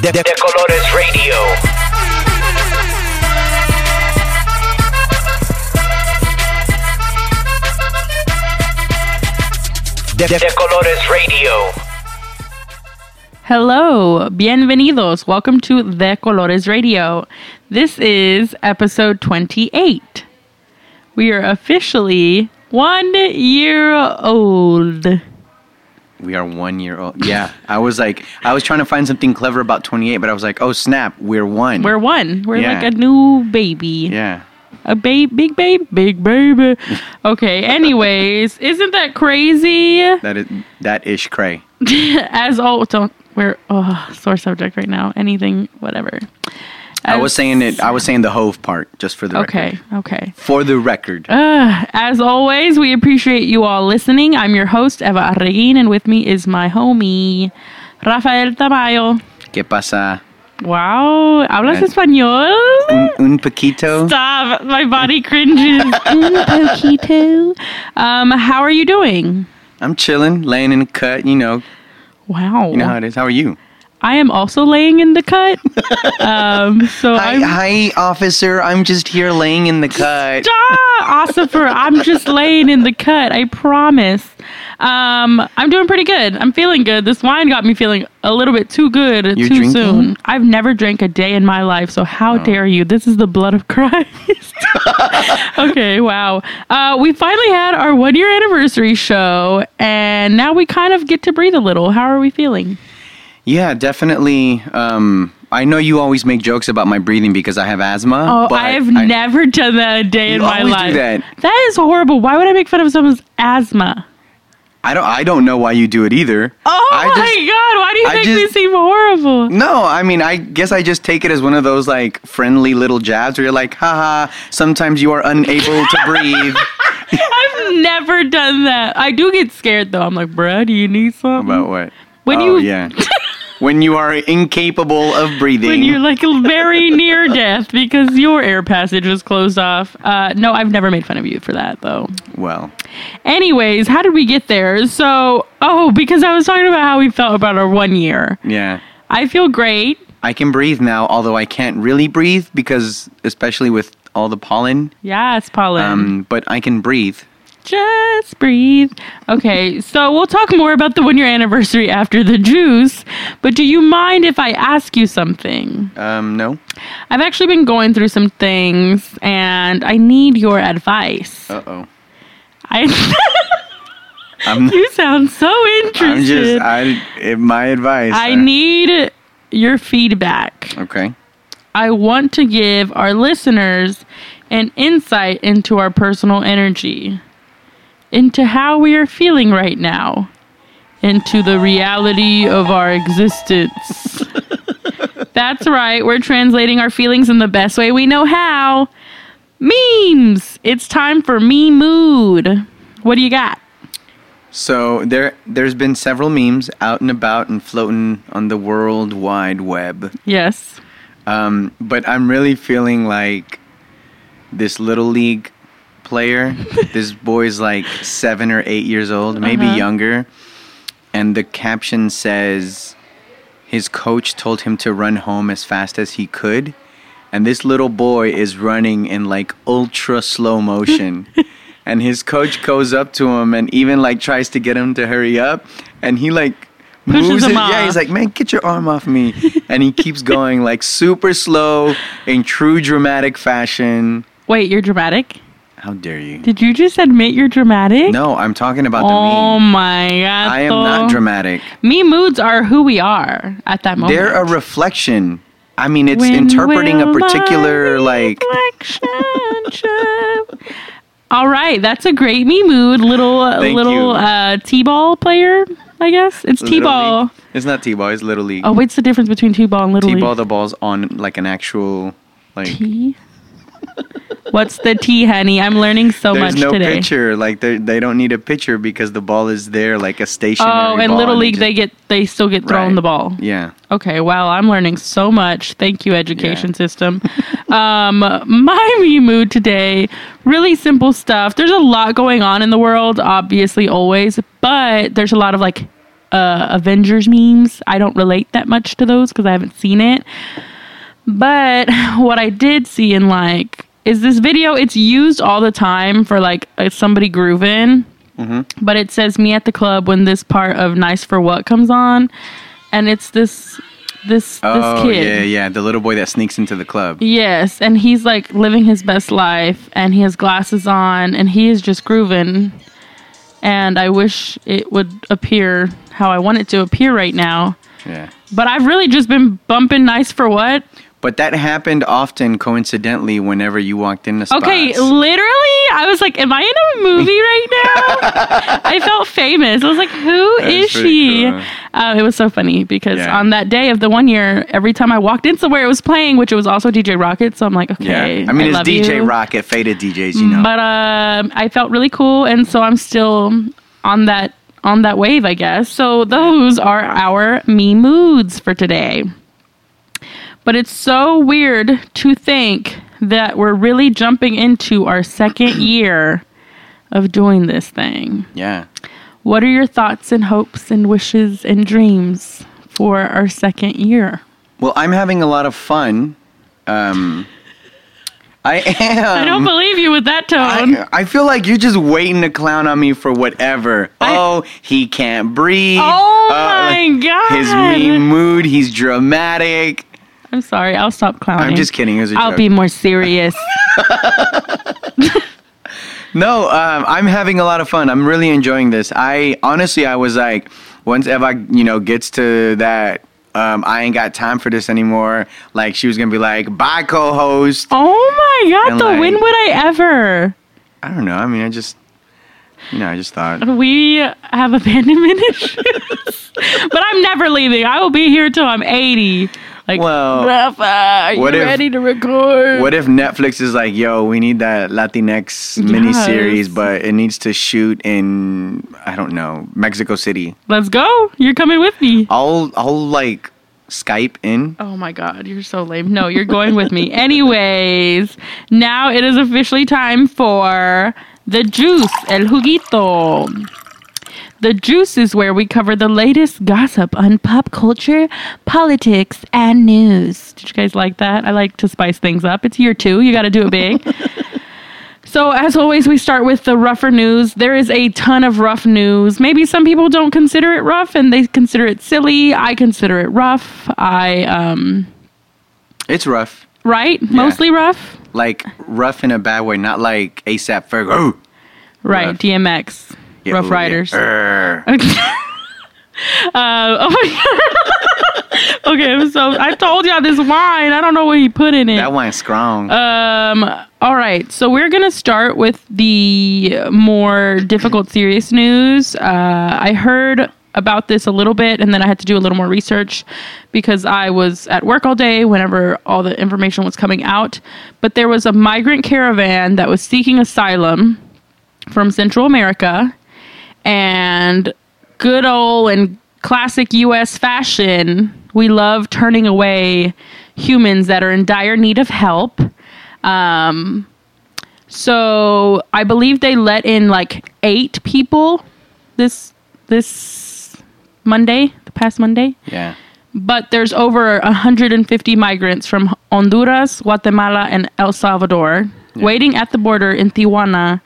De, de Colores Radio. De, de Colores Radio. Hello, bienvenidos. Welcome to De Colores Radio. This is episode 28. We are officially one year old. We are one year old. Yeah, I was like, I was trying to find something clever about 28, but I was like, oh snap, we're one. We're one. We're Yeah. like a new baby. yeah. A baby, big baby, big baby. Okay, anyways, isn't that crazy? That is that ish cray. As all, don't, we're, oh, sore subject right now. Anything, whatever. I was saying it. I was saying the hove part just for the Okay, record. okay. Okay. For the record. Uh, as always, we appreciate you all listening. I'm your host, Eva Arreguin, and with me is my homie, Rafael Tamayo. ¿Qué pasa? Wow, ¿hablas Eh. español? Un, un poquito. Stop, my body cringes. Un poquito. Um, how are you doing? I'm chilling, laying in a cut. You know, Wow. you know how it is. How are you? I am also laying in the cut. um, so Hi, I'm hi, officer. I'm just here laying in the cut. Ah, Ossifer, I'm just laying in the cut. I promise. Um, I'm doing pretty good. I'm feeling good. This wine got me feeling a little bit too good You're too drinking? soon. I've never drank a day in my life, so how dare you? This is the blood of Christ. okay, wow. Uh, we finally had our one year anniversary show, and now we kind of get to breathe a little. How are we feeling? Yeah, definitely. Um, I know you always make jokes about my breathing because I have asthma. Oh, but I have I- never done that a day in my life. that. that is horrible. Why would I make fun of someone's asthma? I don't. I don't know why you do it either. Oh I my just- god, why do you I make me seem horrible? No, I mean, I guess I just take it as one of those like friendly little jabs where you're like, haha, sometimes you are unable to breathe. I've never done that. I do get scared though. I'm like, bruh, do you need something? About what? When oh, you- yeah. when you are incapable of breathing. when you're like very near death because your air passage was closed off. Uh, no, I've never made fun of you for that though. well, Anyways, how did we get there? So, oh, because I was talking about how we felt about our one year. yeah. I feel great. I can breathe now, although I can't really breathe because, especially with all the pollen. Yes, Paulin. Um, but I can breathe. Just breathe. Okay, so we'll talk more about the one year anniversary after the juice. But do you mind if I ask you something? Um, no. I've actually been going through some things and I need your advice. Uh oh. I you sound so interested. I'm just. I. My advice. I uh, need your feedback. Okay. I want to give our listeners an insight into our personal energy, into how we are feeling right now, into the reality of our existence. That's right, we're translating our feelings in the best way we know how. Memes! It's time for me mood. What do you got? So there, there's been several memes out and about and floating on the world wide web. Yes. Um, but I'm really feeling like this little league player. this boy's like seven or eight years old, maybe Uh-huh. younger. And the caption says his coach told him to run home as fast as he could. And this little boy is running in like ultra slow motion. and his coach goes up to him and even like tries to get him to hurry up. And he like moves him it. Yeah, he's like, man, get your arm off me. and he keeps going like super slow in true dramatic fashion. Wait, you're dramatic? How dare you? Did you just admit you're dramatic? No, I'm talking about the me. Oh meme. my god. I am not dramatic. Me moods are who we are at that moment. They're a reflection. I mean, it's When interpreting a particular like. reflection? All right, that's a great me mood. Little uh, Thank little you. uh, t-ball player, I guess. It's Little t-ball. League. It's not t-ball. It's little league. Oh, what's the difference between t-ball and little League? t-ball, the ball's on like an actual like. T. What's the T, honey? I'm learning so There's much no today. pitcher. Like they they don't need a pitcher because the ball is there like a stationary. Oh, and little and league, just- they get they still get thrown Right. the ball. Yeah. Okay, wow, I'm learning so much. Thank you, education Yeah. system. um, my me mood today, really simple stuff. There's a lot going on in the world, obviously, always, but there's a lot of like uh, Avengers memes. I don't relate that much to those because I haven't seen it. But what I did see in like is this video. It's used all the time for like uh, somebody grooving, but it says "me at the club" when this part of "Nice for What" comes on, and it's this this Oh this kid. yeah, yeah. The little boy that sneaks into the club. Yes, and he's like living his best life, and he has glasses on, and he is just grooving. And I wish it would appear how I want it to appear right now. Yeah. But I've really just been bumping nice for what? But that happened often coincidentally whenever you walked in the spots. Okay, literally, I was like, "Am I in a movie right now?" I felt famous. I was like, "Who That's she?" cool. Uh, it was so funny because Yeah. on that day of the one year, every time I walked in somewhere, it was playing, which it was also DJ Rocket. So I'm like, Yeah. "Okay." I mean, it's love DJ you. Rocket, faded DJs, you know. But um, I felt really cool, and so I'm still on that on that wave, I guess. So those are our me moods for today. But it's so weird to think that we're really jumping into our second year of doing this thing. yeah. What are your thoughts and hopes and wishes and dreams for our second year? Well, I'm having a lot of fun. Um, I am. I don't believe you with that tone. I, I feel like you're just waiting to clown on me for whatever. I- oh, he can't breathe. Oh Uh, my God. His mean mood. He's dramatic. I'm sorry. I'll stop clowning. I'm just kidding. It was a I'll joke. be more serious. No, um, I'm having a lot of fun. I'm really enjoying this. I honestly, I was like, once Eva, you know, gets to that, um, I ain't got time for this anymore. Like she was gonna be like, bye, co-host. oh my god, And the like- when would I ever? I don't know. I mean, I just, you know, I just thought. We have abandonment issues. but I'm never leaving. I will be here till I'm 80. Like, Well, Rafa, are you what if- ready to record? What if Netflix is like, yo, we need that Latinx miniseries, Yes. but it needs to shoot in, I don't know, Mexico City. Let's go. You're coming with me. I'll, I'll like Skype in. Oh my god, you're so lame. No, you're going with me. Anyways, now it is officially time for the juice, el juguito. The juice is where we cover the latest gossip on pop culture, politics, and news. Did you guys like that? I like to spice things up. It's year two. You got to do it big. So, as always, we start with the rougher news. There is a ton of rough news. Maybe some people don't consider it rough and they consider it silly. I consider it rough. I, um, It's rough. right? Mostly rough? Like rough in a bad way, not like ASAP Ferg. Oh, Right. Rough. DMX. Yeah, rough ooh. Riders. Err. Uh, oh okay, so I told y'all this wine. I don't know what he put in it. That wine's strong. Um. All right. So we're gonna start with the more difficult, serious news. Uh, I heard about this a little bit, and then I had to do a little more research because I was at work all day whenever all the information was coming out. But there was a migrant caravan that was seeking asylum from Central America, and good old and classic U.S. fashion, we love turning away humans that are in dire need of help. Um, so I believe they let in like eight people this this Monday, the past Monday. yeah. But there's over 150 migrants from Honduras, Guatemala, and El Salvador waiting at the border in Tijuana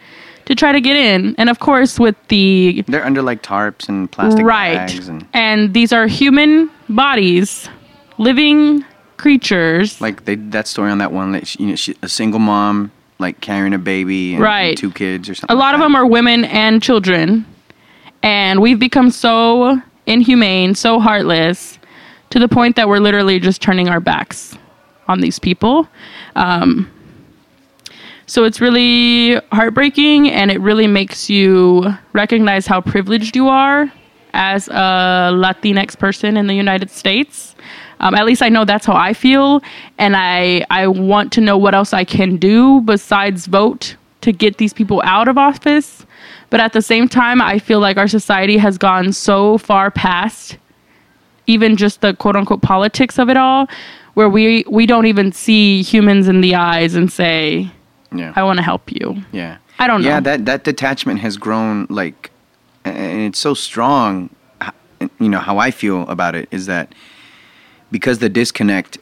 to try to get in. And of course, with the They're under like tarps and plastic right, bags and and these are human bodies, living creatures. like they that story on that one that she, you know she, a single mom like carrying a baby and Right. two kids or something. a lot of them are women and children and we've become so inhumane so heartless to the point that we're literally just turning our backs on these people um, so it's really heartbreaking and it really makes you recognize how privileged you are as a latinx person in the united states. Um, at least i know that's how i feel and I, I want to know what else i can do besides vote to get these people out of office. But at the same time i feel like our society has gone so far past even just the quote unquote politics of it all where we we don't even see humans in the eyes and say yeah. i want to help you Yeah. I don't know. Yeah, that that detachment has grown like, and it's so strong. you know how I feel about it is that because the disconnect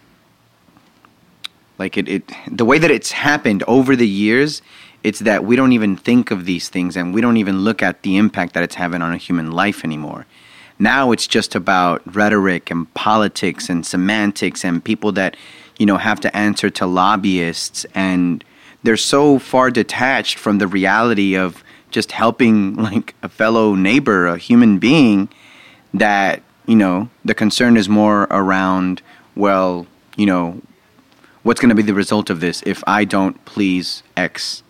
like it, it the way that it's happened over the years it's that we don't even think of these things and we don't even look at the impact that it's having on a human life anymore now it's just about rhetoric and politics and semantics and people that you know have to answer to lobbyists and they're so far detached from the reality of just helping like a fellow neighbor a human being that you know the concern is more around well you know what's going to be the result of this if i don't please x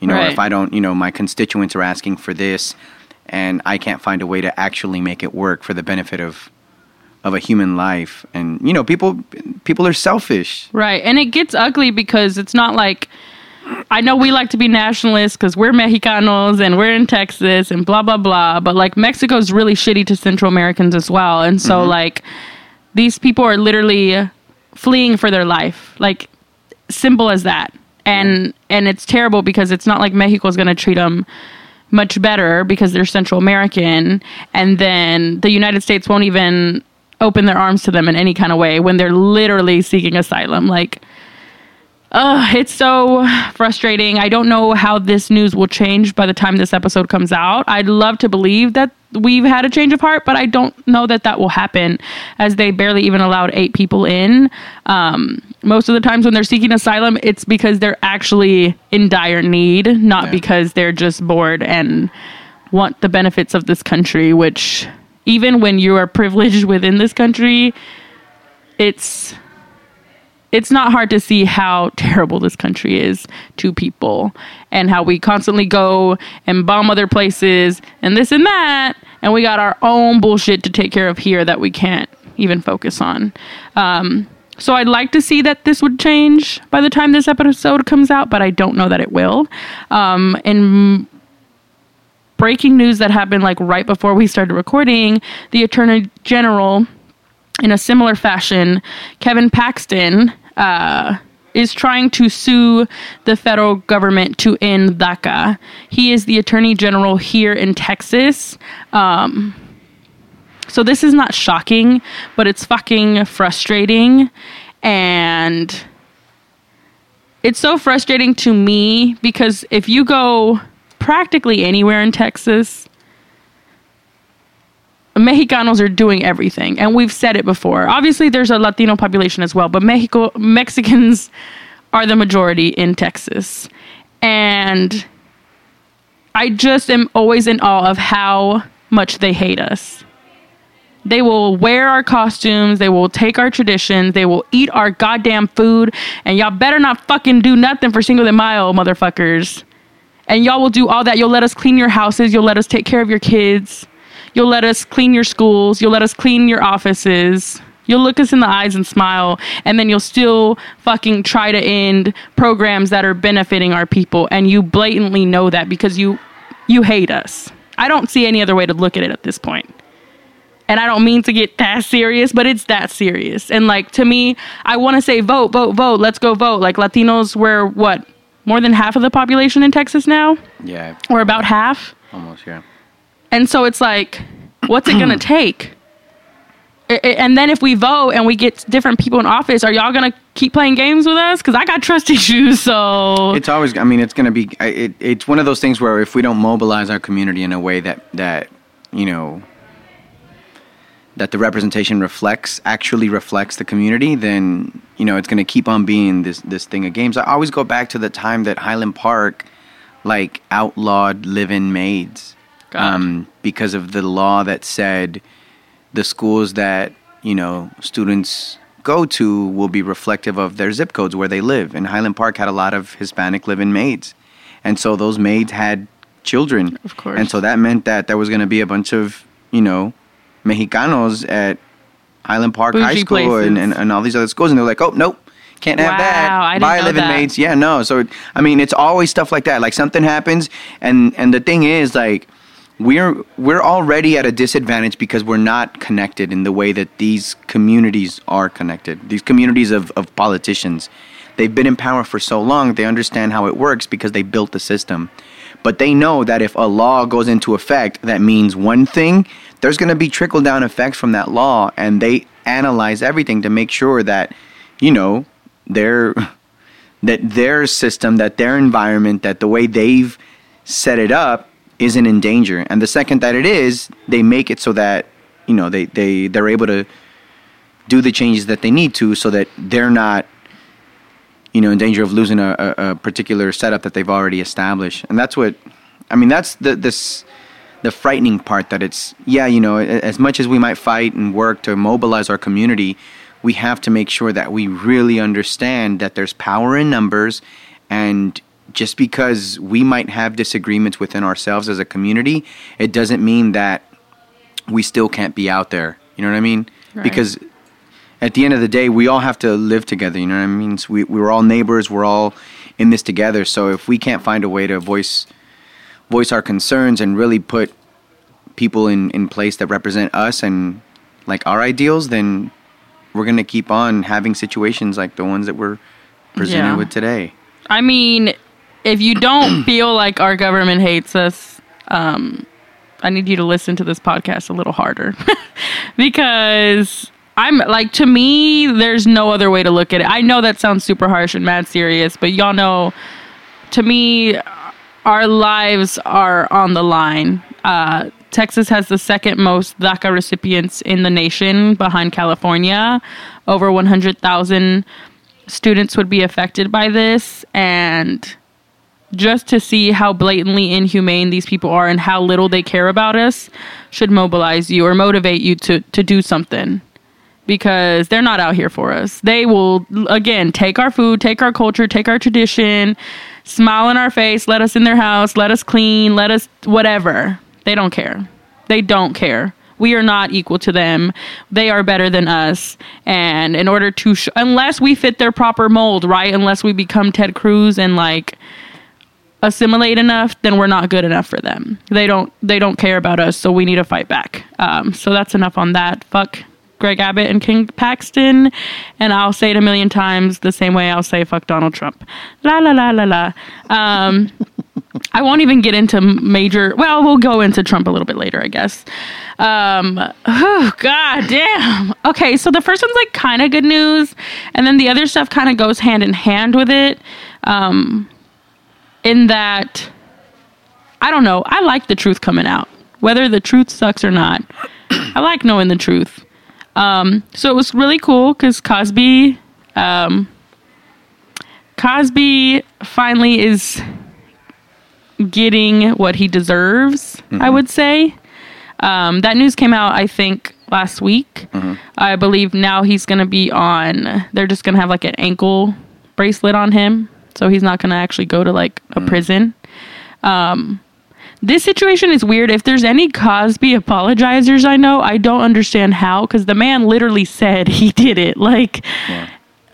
you know Right. if i don't you know my constituents are asking for this and i can't find a way to actually make it work for the benefit of of a human life and you know people people are selfish Right. And it gets ugly because it's not like I know we like to be nationalists because we're Mexicanos and we're in Texas and blah, blah, blah. But like Mexico's really shitty to Central Americans as well. And so, mm-hmm. like, these people are literally fleeing for their life. Like, simple as that. And and it's terrible because it's not like Mexico's going to treat them much better because they're Central American, and then the United States won't even open their arms to them in any kind of way when they're literally seeking asylum. Like, uh, it's so frustrating. I don't know how this news will change by the time this episode comes out. I'd love to believe that we've had a change of heart, but I don't know that that will happen as they barely even allowed eight people in. Um, most of the times when they're seeking asylum, it's because they're actually in dire need, not Yeah. because they're just bored and want the benefits of this country, which even when you are privileged within this country, it's it's not hard to see how terrible this country is to people and how we constantly go and bomb other places and this and that. And we got our own bullshit to take care of here that we can't even focus on. Um, so i'd like to see that this would change by the time this episode comes out but i don't know that it will. Um, and breaking news that happened like right before we started recording the attorney general in a similar fashion, Kevin Paxton uh, is trying to sue the federal government to end DACA. He is the attorney general here in Texas. Um, so this is not shocking, but it's fucking frustrating. And it's so frustrating to me because if you go practically anywhere in Texas, Mexicanos are doing everything, and we've said it before. Obviously, there's a Latino population as well, but Mexico Mexicans are the majority in Texas, and I just am always in awe of how much they hate us. They will wear our costumes, they will take our traditions, they will eat our goddamn food, and y'all better not fucking do nothing for Cinco de Mayo, motherfuckers. And y'all will do all that. You'll let us clean your houses, you'll let us take care of your kids. You'll let us clean your schools. You'll let us clean your offices. You'll look us in the eyes and smile, and then you'll still fucking try to end programs that are benefiting our people, and you blatantly know that because you you hate us. I don't see any other way to look at it at this point. And I don't mean to get that serious, but it's that serious. And like to me, I want to say vote, vote, vote. Let's go vote. Like Latinos, we're what more than half of the population in Texas now, yeah or about half. almost yeah And so it's like, what's it gonna take? I- I- And then if we vote and we get different people in office, are y'all gonna keep playing games with us? Because I got trust issues. So It's always. I mean, it's going to be, it, it's one of those things where if we don't mobilize our community in a way that that you know that the representation reflects actually reflects the community, then you know it's going to keep on being this this thing of games. I always go back to the time that Highland Park like outlawed live-in maids. Um, because of the law that said the schools that you know students go to will be reflective of their zip codes where they live. And Highland Park had a lot of Hispanic live-in maids, and so those maids had children. Of course. And so that meant that there was going to be a bunch of you know Mexicanos at Highland Park High School and, and, and all these other schools, and they're like, oh nope. Can't have Wow, that. I didn't Buy know live-in that. maids. Yeah, no. So I mean, it's always stuff like that. Like something happens, and and the thing is, like, we're we're already at a disadvantage because we're not connected in the way that these communities are connected. These communities of of politicians, they've been in power for so long, they understand how it works because they built the system. But they know that if a law goes into effect that means one thing, there's going to be trickle down effects from that law, and they analyze everything to make sure that you know their that their system, that their environment, that the way they've set it up isn't in danger. And the second that it is, they make it so that you know they they they're able to do the changes that they need to, so that they're not you know in danger of losing a, a, a particular setup that they've already established. And that's what I mean. That's the this the frightening part that it's yeah you know as much as we might fight and work to mobilize our community we have to make sure that we really understand that there's power in numbers and just because we might have disagreements within ourselves as a community it doesn't mean that we still can't be out there you know what i mean Right. because at the end of the day we all have to live together you know what i mean so we, we're all neighbors we're all in this together so if we can't find a way to voice voice our concerns and really put people in, in place that represent us and like our ideals, then we're gonna keep on having situations like the ones that we're presented Yeah. with today. I mean, if you don't feel like our government hates us, um, I need you to listen to this podcast a little harder because I'm like to me, there's no other way to look at it. I know that sounds super harsh and mad serious, but y'all know, to me, our lives are on the line. Uh, Texas has the second most DACA recipients in the nation behind California. Over 100,000 students would be affected by this. And just to see how blatantly inhumane these people are and how little they care about us should mobilize you or motivate you to, to do something because they're not out here for us. They will, again, take our food, take our culture, take our tradition, smile in our face, let us in their house, let us clean, let us whatever. They don't care. They don't care. We are not equal to them. They are better than us. And in order to, sh- unless we fit their proper mold, right? Unless we become Ted Cruz and like, assimilate enough, then we're not good enough for them. They don't they don't care about us, so we need to fight back. Um, so that's enough on that. Fuck Greg Abbott and Ken Paxton, and I'll say it a million times the same way I'll say fuck Donald Trump. La la la la la. Um, I won't even get into major. Well, we'll go into Trump a little bit later, I guess. Um, oh, God damn. Okay, so the first one's like kind of good news, and then the other stuff kind of goes hand in hand with it. Um, in that I don't know, I like the truth coming out. Whether the truth sucks or not. I like knowing the truth. Um, so it was really cool because Cosby um, Cosby finally is getting what he deserves, I would say. Um, that news came out, I think, last week. I believe now he's going to be on, they're just going to have like an ankle bracelet on him. So he's not going to actually go to like a prison. Um, this situation is weird. If there's any Cosby apologizers I know, I don't understand how because the man literally said he did it. Like,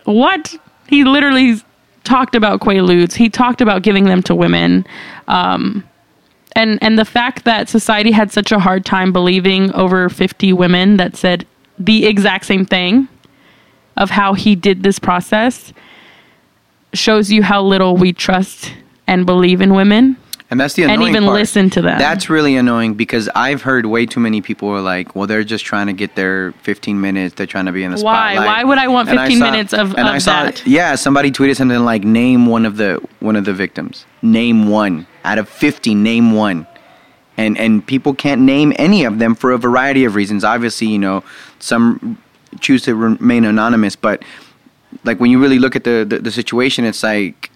what? He literally talked about Quaaludes. He talked about giving them to women. Um, and and the fact that society had such a hard time believing over 50 women that said the exact same thing of how he did this process shows you how little we trust and believe in women And that's the and even part. listen to them. That's really annoying because I've heard way too many people are like, well, they're just trying to get their 15 minutes. They're trying to be in the Why? spotlight. Why Why would I want And 15 minutes of- and of I saw, that? Yeah, somebody tweeted something like, name one of the one of the victims. Name one out of 50. Name one. And and people can't name any of them for a variety of reasons. Obviously, you know, some choose to remain anonymous, but like when you really look at the, the, the situation, it's like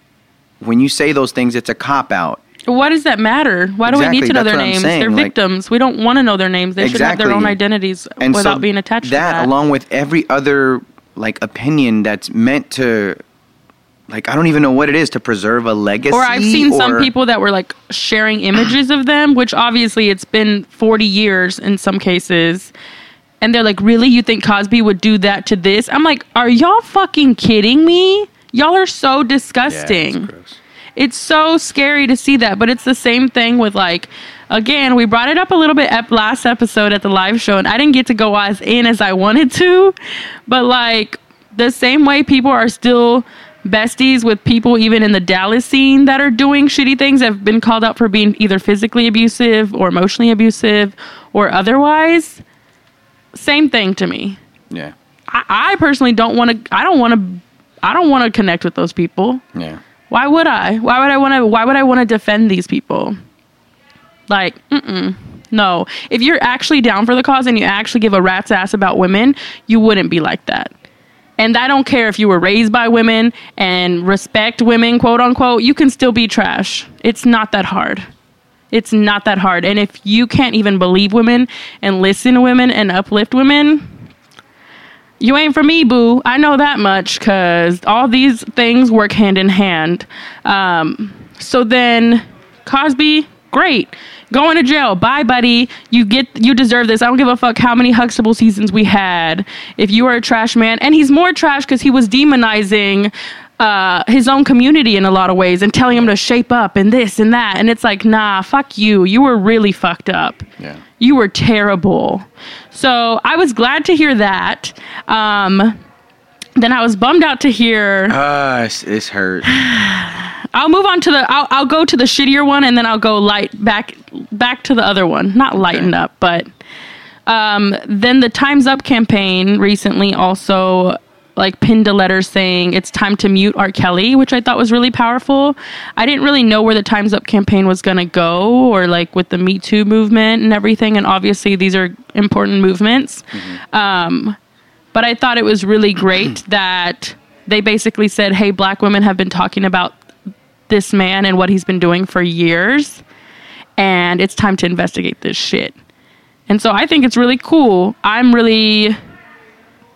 when you say those things, it's a cop out. Why does that matter? Why do we need to know their names? saying, They're like- victims. We don't want to know their names. They should have their own identities And without so being attached that, to that. along with every other like opinion that's meant to like I don't even know what it is to preserve a legacy. or I've seen some people that were like sharing images of them, which obviously it's been 40 years in some cases. And they're like, really? You think Cosby would do that to this? I'm like, are y'all fucking kidding me? Y'all are so disgusting. gross. it's so scary to see that but it's the same thing with like again we brought it up a little bit at last episode at the live show and i didn't get to go as in as i wanted to but like the same way people are still besties with people even in the dallas scene that are doing shitty things have been called out for being either physically abusive or emotionally abusive or otherwise, same thing to me. Yeah. I, I personally don't want to. I don't want to. I don't want to connect with those people. Yeah. Why would I? Why would I want to? Why would I want to defend these people? Like, mm-mm. no. If you're actually down for the cause and you actually give a rat's ass about women, you wouldn't be like that. And I don't care if you were raised by women and respect women, quote unquote, you can still be trash. It's not that hard. It's not that hard. And if you can't even believe women and listen to women and uplift women, you ain't for me, boo. I know that much because all these things work hand in hand. Um, so then, Cosby, great. Going to jail. Bye, buddy. You get you deserve this. I don't give a fuck how many Huxtable seasons we had. If you are a trash man, and he's more trash because he was demonizing uh, his own community in a lot of ways and telling him to shape up and this and that. And it's like, nah, fuck you. You were really fucked up. Yeah. You were terrible. So I was glad to hear that. Um, then I was bummed out to hear. Ah, it's, it's hurt. I'll move on to the. I'll, I'll go to the shittier one, and then I'll go light back back to the other one. Not lighten Okay. up, but um, then the Times Up campaign recently also like pinned a letter saying it's time to mute R. Kelly, which I thought was really powerful. I didn't really know where the Times Up campaign was gonna go, or like with the Me Too movement and everything. And obviously, these are important movements. Um, but I thought it was really great that they basically said, "Hey, black women have been talking about this man and what he's been doing for years, and it's time to investigate this shit." And so I think it's really cool. I'm really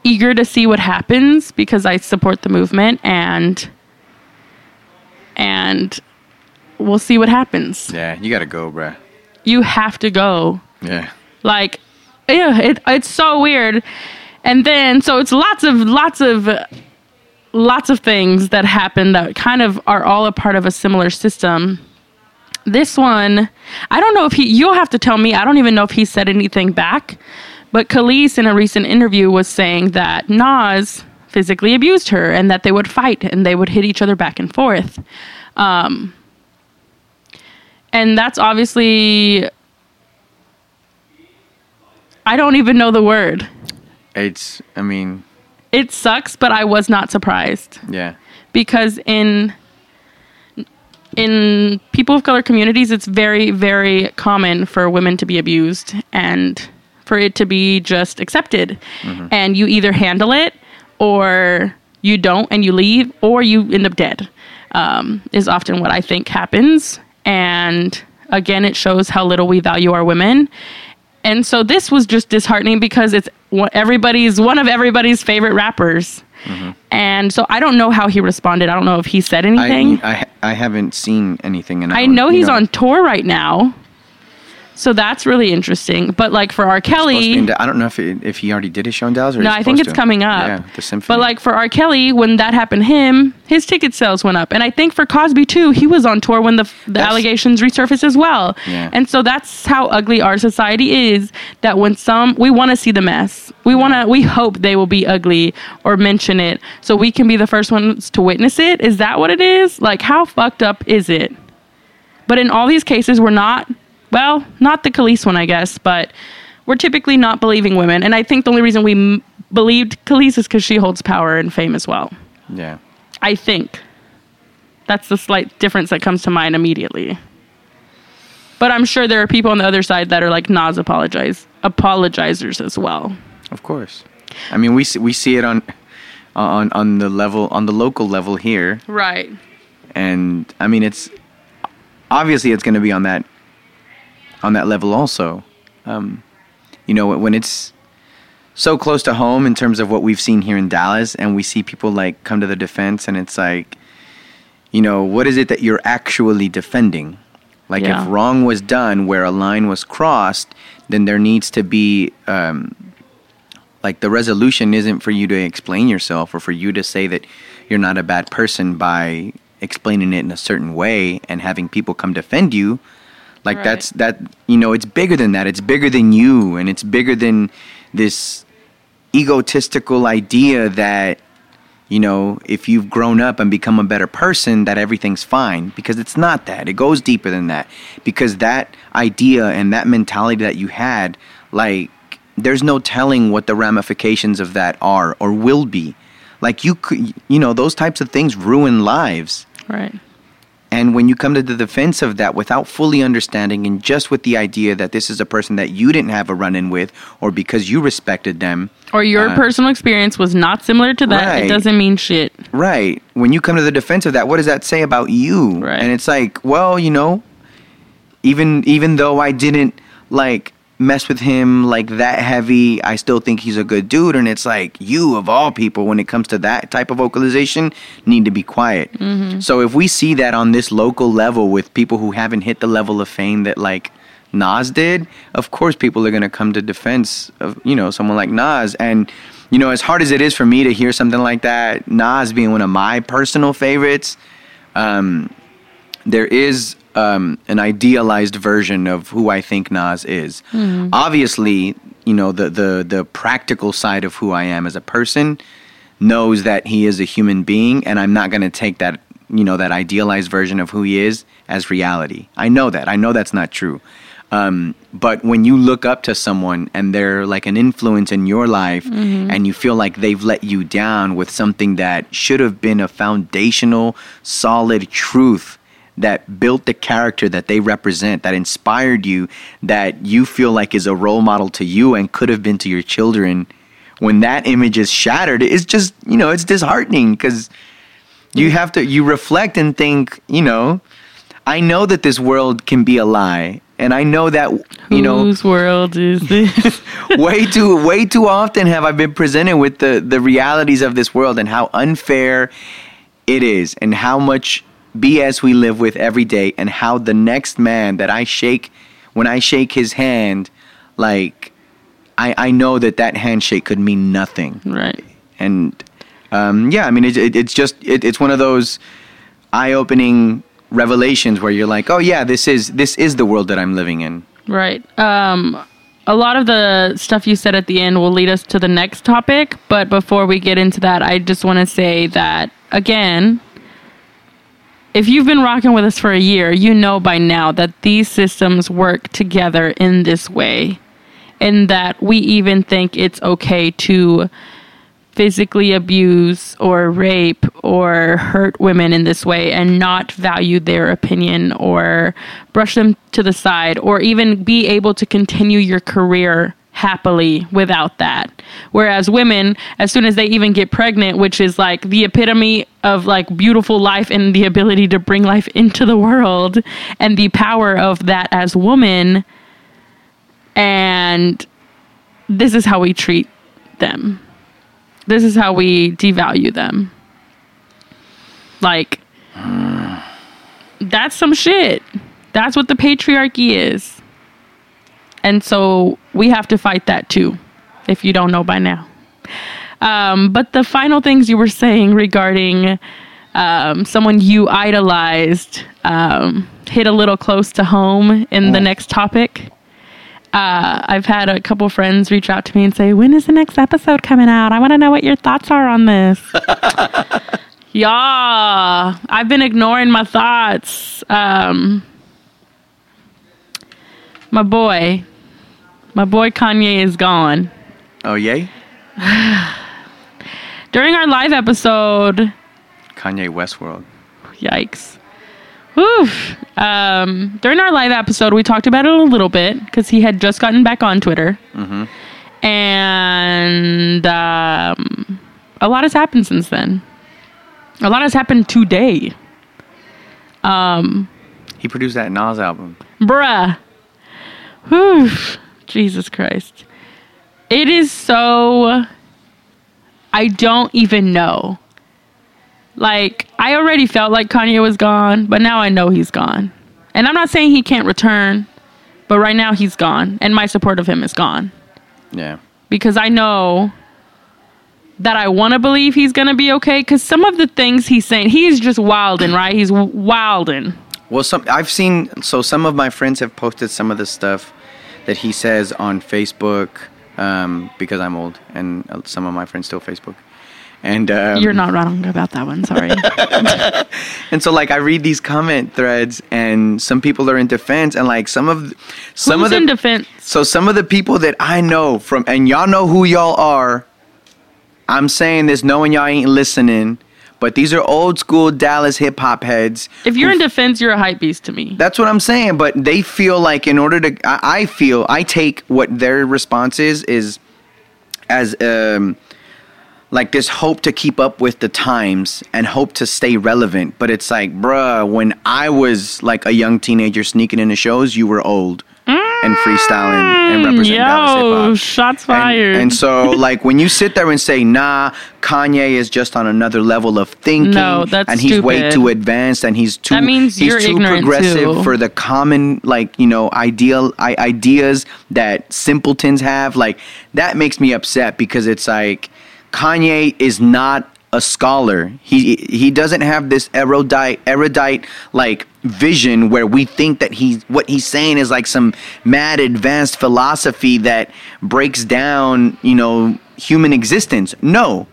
eager to see what happens because I support the movement and and we'll see what happens. Yeah, you gotta go, bruh. You have to go. Yeah. Like, yeah, it, it's so weird. And then, so it's lots of, lots of, lots of things that happen that kind of are all a part of a similar system. This one, I don't know if he, you'll have to tell me. I don't even know if he said anything back. But Kelis, in a recent interview, was saying that Nas physically abused her and that they would fight and they would hit each other back and forth. Um, and that's obviously I don't even know the word. It's, I mean, It sucks, but I was not surprised yeah. because in in people of color communities, it's very very common for women to be abused and for it to be just accepted. And you either handle it or you don't and you leave or you end up dead. Um, is often what I think happens. And again, it shows how little we value our women. And so this was just disheartening because it's one- everybody's one of everybody's favorite rappers. And so I don't know how he responded. I don't know if he said anything. I, I I haven't seen anything, I, know he's on tour right now. So that's really interesting. But like for R. Kelly, in I don't know if it, if he already did his show in Dallas or no, I think it's to. coming up. Yeah, the symphony. But like for R. Kelly, when that happened to him, his ticket sales went up. And I think for Cosby too, he was on tour when the the That's- allegations resurfaced as well. Yeah. And so that's how ugly our society is. That when some we want to see the mess, we want to, we hope they will be ugly or mention it, so we can be the first ones to witness it. Is that what it is? Like how fucked up is it? But in all these cases, we're not, well, not the Kelis one, I guess, but we're typically not believing women. And I think the only reason we m- believed Kelis is because she holds power and fame as well. yeah, I think. That's the slight difference that comes to mind immediately. But I'm sure there are people on the other side that are like Nas apologize apologizers as well. of course. I mean, we see, we see it on on on the level on the local level here, Right. and I mean, it's obviously it's going to be on that on that level also. Um, you know, when it's so close to home in terms of what we've seen here in Dallas, and we see people like come to the defense, and it's like, you know, what is it that you're actually defending? Like, Yeah. if wrong was done where a line was crossed, then there needs to be, um, like, the resolution isn't for you to explain yourself or for you to say that you're not a bad person by explaining it in a certain way and having people come defend you. Like, Right. that's that, you know, it's bigger than that. It's bigger than you, and it's bigger than this egotistical idea that you know, if you've grown up and become a better person, that everything's fine. Because it's not that. It goes deeper than that. Because that idea and that mentality that you had, like, there's no telling what the ramifications of that are or will be. Like, you could, you know, those types of things ruin lives. Right. And when you come to the defense of that without fully understanding and just with the idea that this is a person that you didn't have a run in with or because you respected them, Or your Uh, personal experience was not similar to that. Right. It doesn't mean shit. right, when you come to the defense of that, what does that say about you? Right. And it's like, well, you know, even even though I didn't like mess with him like that heavy, I still think he's a good dude. And it's like, you of all people, when it comes to that type of vocalization, need to be quiet. So if we see that on this local level with people who haven't hit the level of fame that like Nas did, of course people are gonna come to defense of you know someone like Nas. And you know, as hard as it is for me to hear something like that, Nas being one of my personal favorites, um, there is um, an idealized version of who I think Nas is. Obviously, you know the the the practical side of who I am as a person knows that he is a human being, and I'm not going to take that you know that idealized version of who he is as reality. I know that. I know that's not true. Um, but when you look up to someone and they're like an influence in your life and you feel like they've let you down with something that should have been a foundational, solid truth that built the character that they represent, that inspired you, that you feel like is a role model to you and could have been to your children, when that image is shattered, it's just, you know, it's disheartening because you have to, you reflect and think, you know, I know that this world can be a lie. And I know that, you know, Whose world is this? way too way too often have I been presented with the the realities of this world and how unfair it is and how much BS we live with every day and how the next man that I shake when I shake his hand like I I know that that handshake could mean nothing right. and um, yeah, I mean, it, it, it's just it, it's one of those eye-opening revelations where you're like, oh yeah, this is this is the world that I'm living in. Right. Um, a lot of the stuff you said at the end will lead us to the next topic. But before we get into that, I just want to say that, again, if you've been rocking with us for a year, you know by now that these systems work together in this way. And that we even think it's okay to physically abuse or rape or hurt women in this way and not value their opinion or brush them to the side or even be able to continue your career happily without that. Whereas women, as soon as they even get pregnant, which is like the epitome of like beautiful life and the ability to bring life into the world and the power of that as woman, and this is how we treat them this is how we devalue them. Like, that's some shit. That's what the patriarchy is. And so we have to fight that too, if you don't know by now. Um, but the final things you were saying regarding um, someone you idolized um, hit a little close to home in the next topic. Uh, I've had a couple friends reach out to me and say, "When is the next episode coming out? I want to know what your thoughts are on this." yeah, I've been ignoring my thoughts. Um, my boy, my boy Kanye is gone. Oh yay, During our live episode, Kanye Westworld. Yikes. Whew. Um, during our live episode, we talked about it a little bit because he had just gotten back on Twitter. Mm-hmm. And um, a lot has happened since then. A lot has happened today. Um, He produced that Nas album. Bruh. Whew. Jesus Christ. It is so. I don't even know. Like, I already felt like Kanye was gone, but now I know he's gone. And I'm not saying he can't return, but right now he's gone, and my support of him is gone. Yeah. Because I know that I want to believe he's going to be okay. Because some of the things he's saying, he's just wilding, right? He's wilding. Well, some I've seen. So some of my friends have posted some of the stuff that he says on Facebook um, because I'm old, and uh, some of my friends still Facebook. And um, You're not wrong about that one. Sorry. And so like I read these comment threads and some people are in defense and like some of some Who's of the in defense? so some of the people that I know from and y'all know who y'all are. I'm saying this knowing y'all ain't listening, but these are old school Dallas hip hop heads. If you're who in defense, you're a hype beast to me. That's what I'm saying. But they feel like in order to, I, I feel I take what their response is is as um like this hope to keep up with the times and hope to stay relevant. But it's like, bruh, when I was like a young teenager sneaking into shows, you were old and freestyling and representing mm, Dallas hip Yo, hop. shots And- fired. And, so, like, when you sit there and say, "Nah, Kanye is just on another level of thinking," No, that's and he's way too advanced, and he's too That means he's too progressive too. for the common, like, you know, ideal I, ideas that simpletons have. Like, that makes me upset because it's like Kanye is not a scholar. He he doesn't have this erudite erudite like vision where we think that he's what he's saying is like some mad advanced philosophy that breaks down, you know, human existence. No.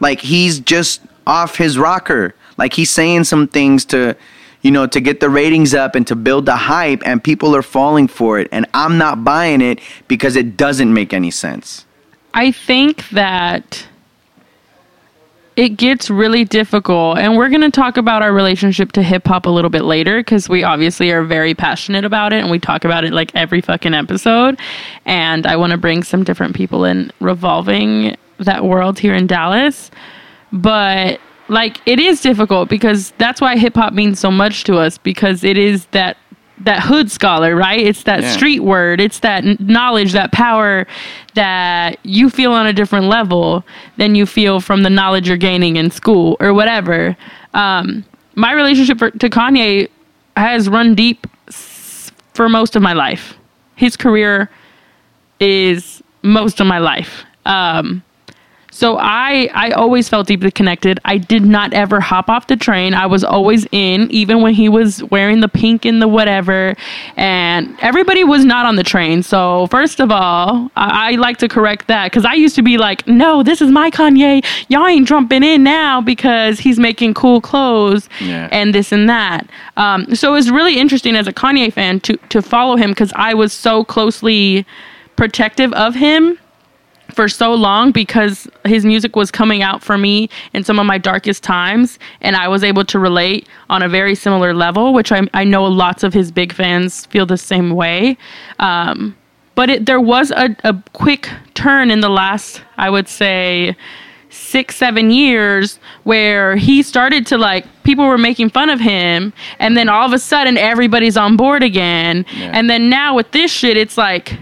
Like he's just off his rocker. Like he's saying some things to you know, to get the ratings up and to build the hype and people are falling for it and I'm not buying it because it doesn't make any sense. I think that it gets really difficult. And we're going to talk about our relationship to hip hop a little bit later because we obviously are very passionate about it and we talk about it like every fucking episode. And I want to bring some different people in revolving that world here in Dallas. But like it is difficult because that's why hip hop means so much to us because it is that that hood scholar, right? It's that Yeah. street word. It's that knowledge, that power that you feel on a different level than you feel from the knowledge you're gaining in school or whatever. Um, my relationship for, to Kanye has run deep s- for most of my life. His career is most of my life. Um, so I I always felt deeply connected. I did not ever hop off the train. I was always in, even when he was wearing the pink and the whatever. And everybody was not on the train. So first of all, I, I like to correct that because I used to be like, no, this is my Kanye. Y'all ain't jumping in now because he's making cool clothes Yeah. and this and that. Um, so it was really interesting as a Kanye fan to to follow him because I was so closely protective of him for so long because his music was coming out for me in some of my darkest times and I was able to relate on a very similar level which I, I know lots of his big fans feel the same way um, but it, there was a, a quick turn in the last I would say six seven years where he started to like people were making fun of him and then all of a sudden everybody's on board again Yeah. and then now with this shit it's like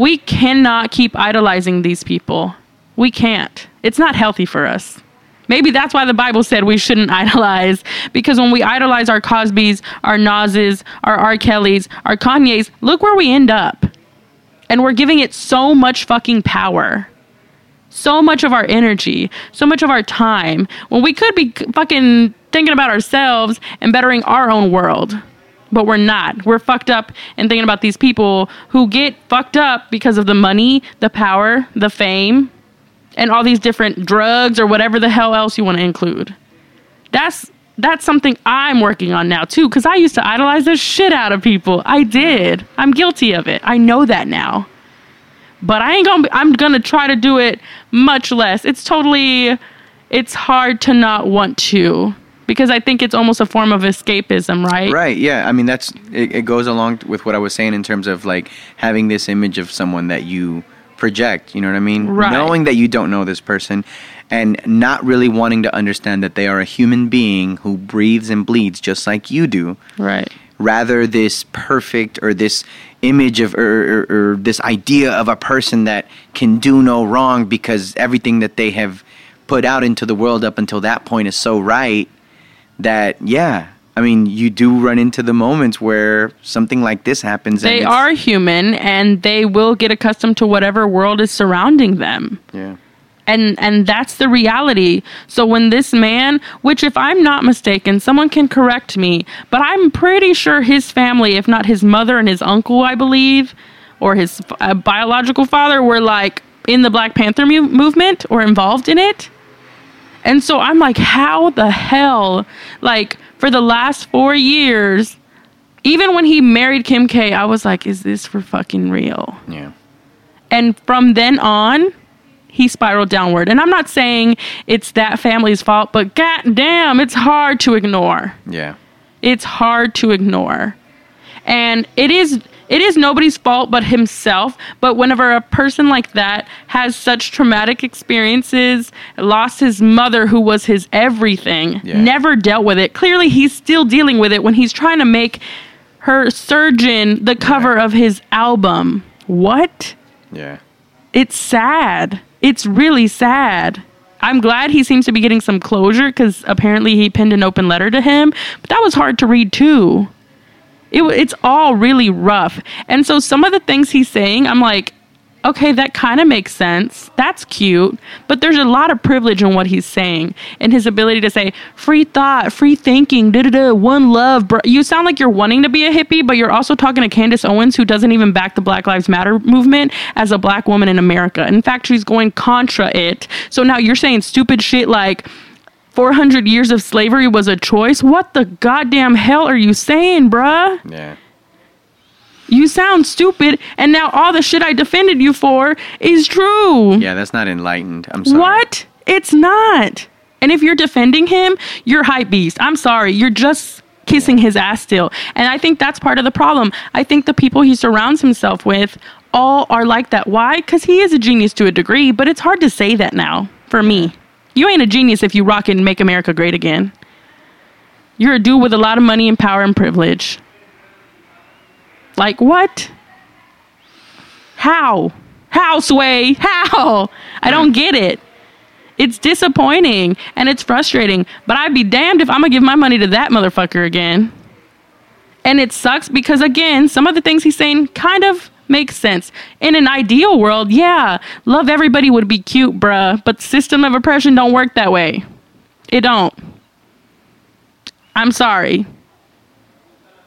we cannot keep idolizing these people. We can't. It's not healthy for us. Maybe that's why the Bible said we shouldn't idolize because when we idolize our Cosbys, our Nas's, our R. Kellys, our Kanye's, look where we end up. And we're giving it so much fucking power. So much of our energy, so much of our time when we could be fucking thinking about ourselves and bettering our own world but we're not. We're fucked up and thinking about these people who get fucked up because of the money, the power, the fame, and all these different drugs or whatever the hell else you want to include. That's that's something I'm working on now too cuz I used to idolize the shit out of people. I did. I'm guilty of it. I know that now. But I ain't going to I'm going to try to do it much less. It's totally it's hard to not want to because I think it's almost a form of escapism, right? Right. Yeah. I mean, that's it, it. Goes along with what I was saying in terms of like having this image of someone that you project. You know what I mean? Right. Knowing that you don't know this person, and not really wanting to understand that they are a human being who breathes and bleeds just like you do. Right. Rather, this perfect or this image of or, or, or this idea of a person that can do no wrong because everything that they have put out into the world up until that point is so right that yeah i mean you do run into the moments where something like this happens They are human and they will get accustomed to whatever world is surrounding them. yeah And and that's the reality. So when this man, which if I'm not mistaken, someone can correct me, but I'm pretty sure his family, if not his mother and his uncle, I believe, or his uh, biological father were like in the Black Panther mu- movement or involved in it. And so I'm like, how the hell? Like, for the last four years, even when he married Kim K, I was like, is this for fucking real? Yeah. And from then on, he spiraled downward. And I'm not saying it's that family's fault, but god damn, it's hard to ignore. Yeah. It's hard to ignore. And it is it is nobody's fault but himself. But whenever a person like that has such traumatic experiences, lost his mother who was his everything, Yeah. never dealt with it. Clearly he's still dealing with it when he's trying to make her surgeon the cover of his album. What? Yeah. it's sad. It's really sad. I'm glad he seems to be getting some closure because apparently he pinned an open letter to him, but that was hard to read too. It, it's all really rough. And so some of the things he's saying, I'm like, okay, that kind of makes sense. That's cute. But there's a lot of privilege in what he's saying and his ability to say free thought, free thinking, da da da, one love. Bro. You sound like you're wanting to be a hippie, but you're also talking to Candace Owens, who doesn't even back the Black Lives Matter movement as a black woman in America. In fact, she's going contra it. So now you're saying stupid shit like, 400 years of slavery was a choice. What the goddamn hell are you saying, bruh? Yeah. You sound stupid, and now all the shit I defended you for is true. Yeah, that's not enlightened. I'm sorry. What? It's not. And if you're defending him, you're hype beast. I'm sorry. You're just kissing his ass still. And I think that's part of the problem. I think the people he surrounds himself with all are like that. Why? Because he is a genius to a degree, but it's hard to say that now for me. You ain't a genius if you rock it and make America great again. You're a dude with a lot of money and power and privilege. Like what? How? How, Sway? How? I don't get it. It's disappointing and it's frustrating, but I'd be damned if I'm gonna give my money to that motherfucker again. And it sucks because, again, some of the things he's saying kind of makes sense. In an ideal world, yeah, love everybody would be cute, bruh, but system of oppression don't work that way. It don't. I'm sorry.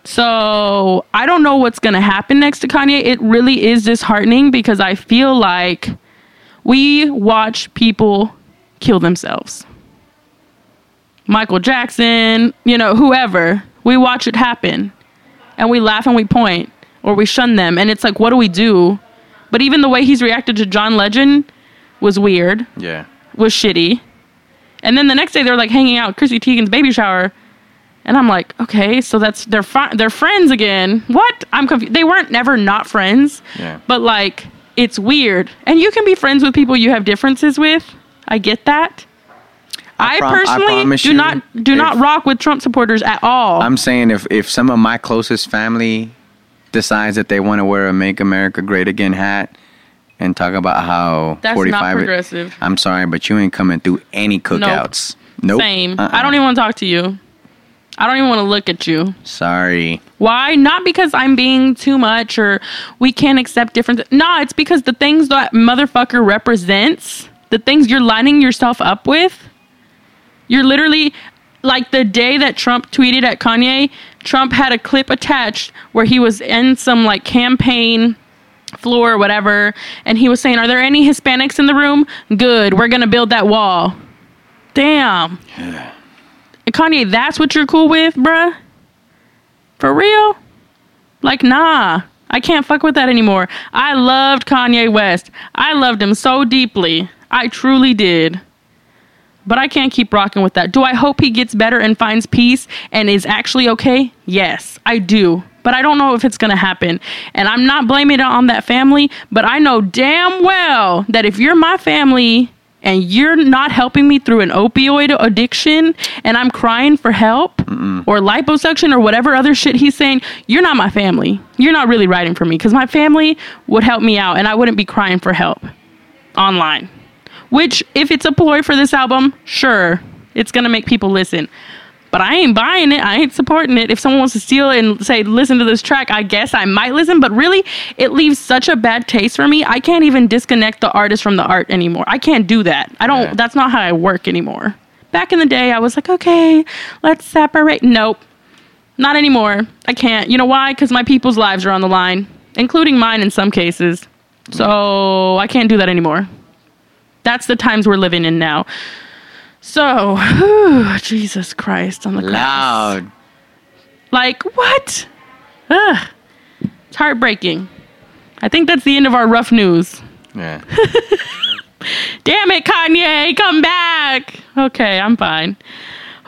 So I don't know what's gonna happen next to Kanye. It really is disheartening because I feel like we watch people kill themselves. Michael Jackson, you know, whoever. We watch it happen. And we laugh and we point or we shun them. And it's like, what do we do? But even the way he's reacted to John Legend was weird, Yeah. was shitty. And then the next day they're like hanging out at Chrissy Teigen's baby shower. And I'm like, okay, so that's they're fri- they're friends again. What? I'm confused. They weren't never not friends. Yeah. But like, it's weird. And you can be friends with people you have differences with. I get that. I, prom- I personally promise do not do not rock with Trump supporters at all. I'm saying if if some of my closest family decides that they want to wear a "Make America Great Again" hat and talk about how That's not 45 progressive. I'm sorry, but you ain't coming through any cookouts. Nope. Same. Uh-uh. I don't even want to talk to you. I don't even want to look at you. Sorry. Why? Not because I'm being too much or we can't accept different. No, it's because the things that motherfucker represents, the things you're lining yourself up with, you're literally like the day that Trump tweeted at Kanye, Trump had a clip attached where he was in some like campaign floor or whatever, and he was saying, Are there any Hispanics in the room? Good, we're gonna build that wall. Damn. Kanye, that's what you're cool with, bruh? For real? Like, nah. I can't fuck with that anymore. I loved Kanye West. I loved him so deeply. I truly did. But I can't keep rocking with that. Do I hope he gets better and finds peace and is actually okay? Yes, I do. But I don't know if it's going to happen. And I'm not blaming it on that family, but I know damn well that if you're my family and you're not helping me through an opioid addiction and I'm crying for help or liposuction or whatever other shit he's saying, you're not my family. You're not really writing for me because my family would help me out and I wouldn't be crying for help online. Which, if it's a ploy for this album, sure, it's gonna make people listen. But I ain't buying it. I ain't supporting it. If someone wants to steal it and say, listen to this track, I guess I might listen. But really, it leaves such a bad taste for me. I can't even disconnect the artist from the art anymore. I can't do that. I don't, Yeah. that's not how I work anymore. Back in the day, I was like, okay, let's separate. Nope, not anymore. I can't. You know why? Because my people's lives are on the line, including mine in some cases. So I can't do that anymore. That's the times we're living in now. So, whew, Jesus Christ on the cross. Loud. Like what? Ugh. It's heartbreaking. I think that's the end of our rough news. Yeah. Damn it, Kanye, come back. Okay, I'm fine.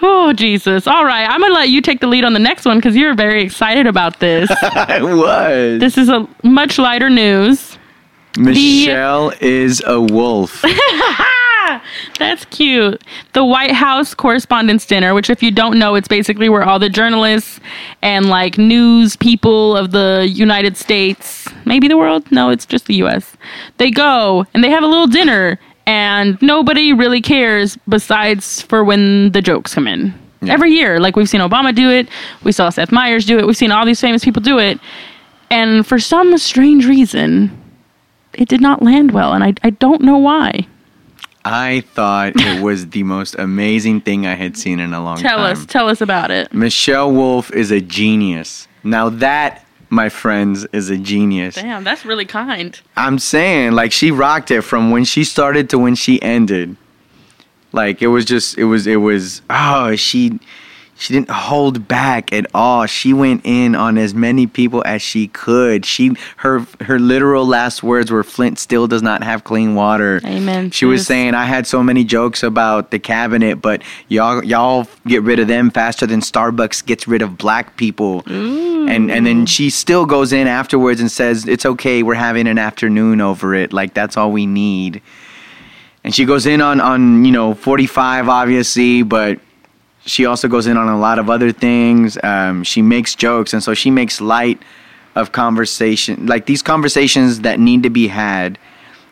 Oh, Jesus. All right, I'm going to let you take the lead on the next one because you're very excited about this. I was. this is a much lighter news. Michelle is a wolf. That's cute. The White House Correspondents' Dinner, which, if you don't know, it's basically where all the journalists and like news people of the United States, maybe the world, no, it's just the US, they go and they have a little dinner, and nobody really cares besides for when the jokes come in. Every year, like we've seen Obama do it, we saw Seth Meyers do it, we've seen all these famous people do it, and for some strange reason, it did not land well, and I, I don't know why. I thought it was the most amazing thing I had seen in a long Tell time. Tell us, tell us about it. Michelle Wolf is a genius. Now that, my friends, is a genius. Damn, that's really kind. I'm saying, like, she rocked it from when she started to when she ended. Like, it was just, it was, it was, oh, she, she didn't hold back at all. She went in on as many people as she could. She, her, her literal last words were, "Flint still does not have clean water." Amen, She was saying, "I had so many jokes about the cabinet, but y'all, y'all get rid of them faster than Starbucks gets rid of black people." Ooh. And and then she still goes in afterwards and says, "It's okay. We're having an afternoon over it. Like that's all we need." And she goes in on on you know 45 obviously, but she also goes in on a lot of other things. Um, she makes jokes, and so she makes light of conversation, like these conversations that need to be had.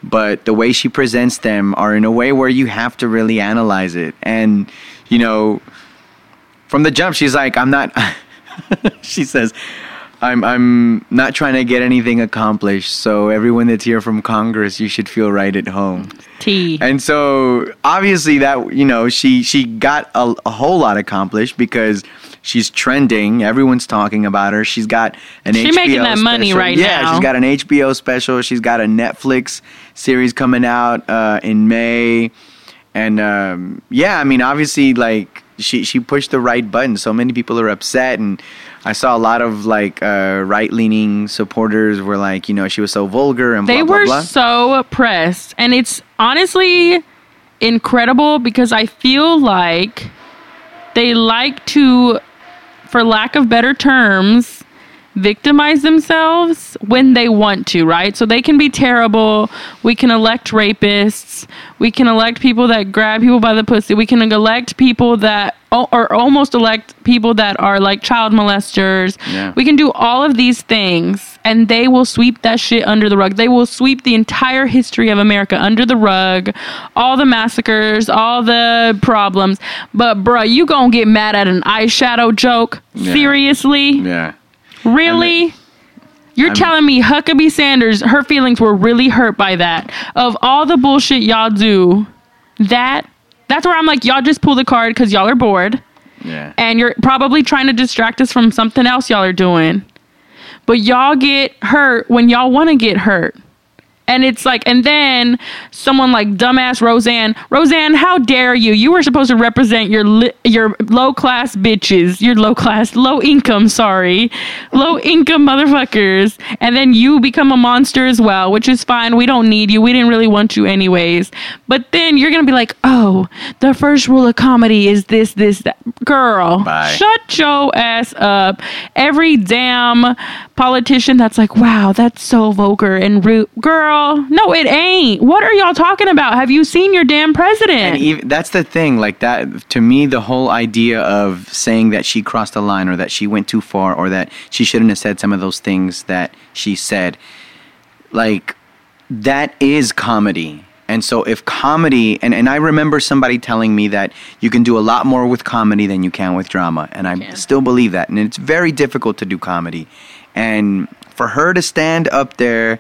But the way she presents them are in a way where you have to really analyze it. And you know, from the jump, she's like, "I'm not." she says, "I'm I'm not trying to get anything accomplished. So everyone that's here from Congress, you should feel right at home." T. And so obviously that you know she she got a, a whole lot accomplished because she's trending. Everyone's talking about her. She's got an She HBO making that money special. right yeah, now. she's got an HBO special. She's got a Netflix series coming out uh, in May. And um, yeah, I mean obviously like she she pushed the right button. So many people are upset and I saw a lot of like uh, right leaning supporters were like, you know, she was so vulgar and blah They blah were blah. so pressed. And it's honestly incredible because I feel like they like to, for lack of better terms, victimize themselves when they want to, right? So they can be terrible. We can elect rapists. We can elect people that grab people by the pussy. We can elect people that, or almost elect people that are like child molesters. Yeah. We can do all of these things and they will sweep that shit under the rug. They will sweep the entire history of America under the rug, all the massacres, all the problems. But bruh, you gonna get mad at an eyeshadow joke? Yeah. Seriously? yeah. Really? You're I'm- telling me Huckabee Sanders, her feelings were really hurt by that. Of all the bullshit y'all do, that that's where I'm like, y'all just pull the card because y'all are bored Yeah. and you're probably trying to distract us from something else y'all are doing. But y'all get hurt when y'all want to get hurt. And it's like, and then someone like dumbass Roseanne, Roseanne, how dare you? You were supposed to represent your li- your low class bitches, your low class, low income, sorry, low income motherfuckers, and then you become a monster as well, which is fine. We don't need you. We didn't really want you anyways. But then you're gonna be like, oh, the first rule of comedy is this, this, that. Girl, Bye. shut your ass up. Every damn politician that's like, wow, that's so vulgar and rude. Girl, no, it ain't. What are y'all talking about? Have you seen your damn president? And even, that's the thing, like that. To me, the whole idea of saying that she crossed the line, or that she went too far, or that she shouldn't have said some of those things that she said, like that is comedy. And so, if comedy, and, and I remember somebody telling me that you can do a lot more with comedy than you can with drama, and I can. still believe that. And it's very difficult to do comedy. And for her to stand up there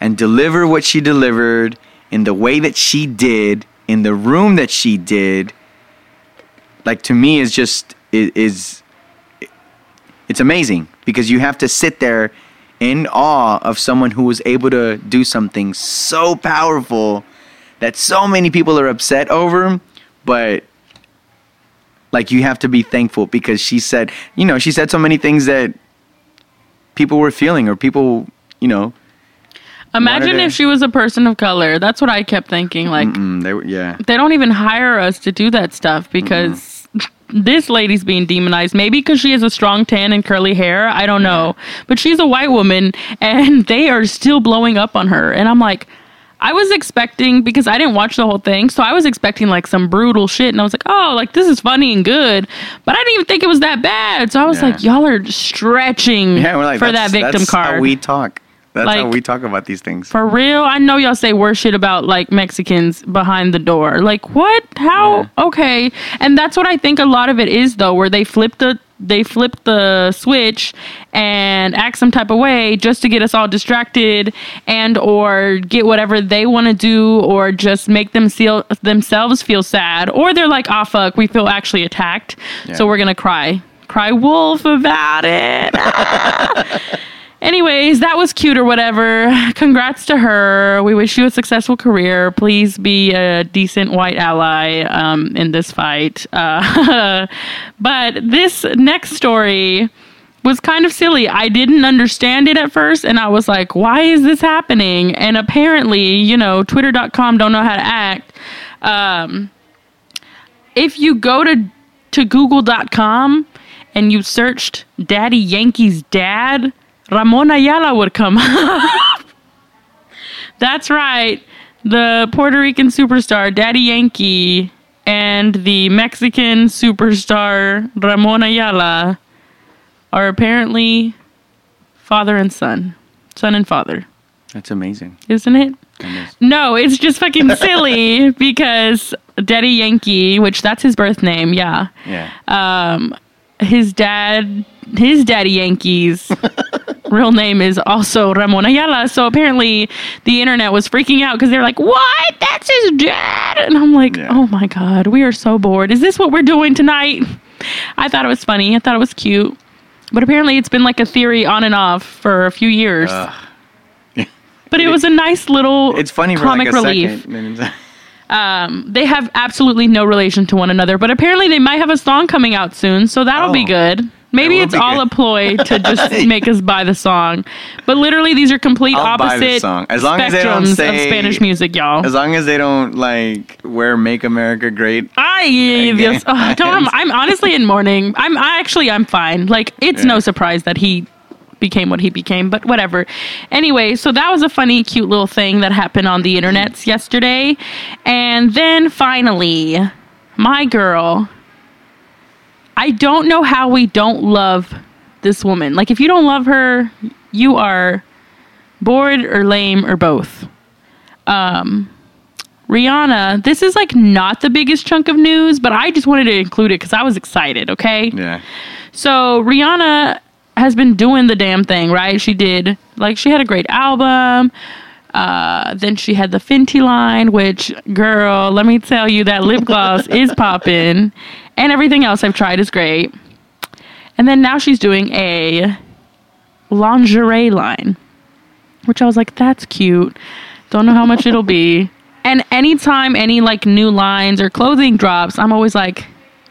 and deliver what she delivered in the way that she did, in the room that she did, like to me is just is, it's amazing because you have to sit there in awe of someone who was able to do something so powerful that so many people are upset over, but Like you have to be thankful because she said, you know, she said so many things that people were feeling or people, you know, Imagine wanted if to- she was a person of color. That's what I kept thinking. Like, they were, yeah. they don't even hire us to do that stuff because this lady's being demonized. Maybe because she has a strong tan and curly hair. I don't know. But she's a white woman and they are still blowing up on her. And I'm like, I was expecting because I didn't watch the whole thing, so I was expecting like some brutal shit, and I was like, "Oh, like this is funny and good," but I didn't even think it was that bad. So I was Yeah. like, "Y'all are stretching Yeah, we're like for that victim that's card." How we talk. That's how we talk about these things. For real? I know y'all say worse shit about like Mexicans behind the door. Like what? How? Okay. And that's what I think a lot of it is though, where they flip the they flip the switch and act some type of way just to get us all distracted and or get whatever they want to do or just make them feel themselves feel sad or they're like ah fuck we feel actually attacked. So we're gonna cry. Cry wolf about it Anyways, that was cute or whatever. Congrats to her. We wish you a successful career. Please be a decent white ally um, in this fight. Uh, but this next story was kind of silly. I didn't understand it at first, and I was like, why is this happening? And apparently, you know, twitter.com don't know how to act. Um, if you go to to google.com and you searched Daddy Yankee's dad, Ramon Ayala would come up. That's right. The Puerto Rican superstar Daddy Yankee and the Mexican superstar Ramon Ayala are apparently father and son. Son and father, That's amazing. isn't it? Goodness. No, it's just fucking silly because Daddy Yankee, which that's his birth name, yeah. Yeah. Um, his dad, his daddy Yankees real name is also Ramon Ayala. So apparently the internet was freaking out because they're like, "What? That's his dad!" And I'm like, Yeah. "Oh my god, we are so bored. Is this what we're doing tonight?" I thought it was funny. I thought it was cute. But apparently it's been like a theory on and off for a few years. But it was a nice little it's funny comic like relief. second. and it's- Um, they have absolutely no relation to one another, but apparently they might have a song coming out soon, so that'll be Oh. good. Maybe it's all good. a ploy to just make us buy the song. But literally, these are complete I'll buy the opposite song. As long as they don't spectrums say- of Spanish music, y'all. As long as they don't like wear "Make America Great." I yes, oh, don't, I'm, I'm honestly in mourning. I'm I actually I'm fine. Like it's Yeah. no surprise that he became what he became, but whatever. Anyway, so that was a funny, cute little thing that happened on the internets mm-hmm. yesterday, and then finally, my girl. I don't know how we don't love this woman. Like if you don't love her, you are bored or lame or both. Um Rihanna, this is like not the biggest chunk of news, but I just wanted to include it because I was excited, okay? Yeah. So Rihanna has been doing the damn thing, right? She did like she had a great album. Uh, then she had the Fenty line, which girl, let me tell you that lip gloss is popping, and everything else I've tried is great. And then now she's doing a lingerie line, which I was like, that's cute. Don't know how much it'll be. And anytime any like new lines or clothing drops, I'm always like,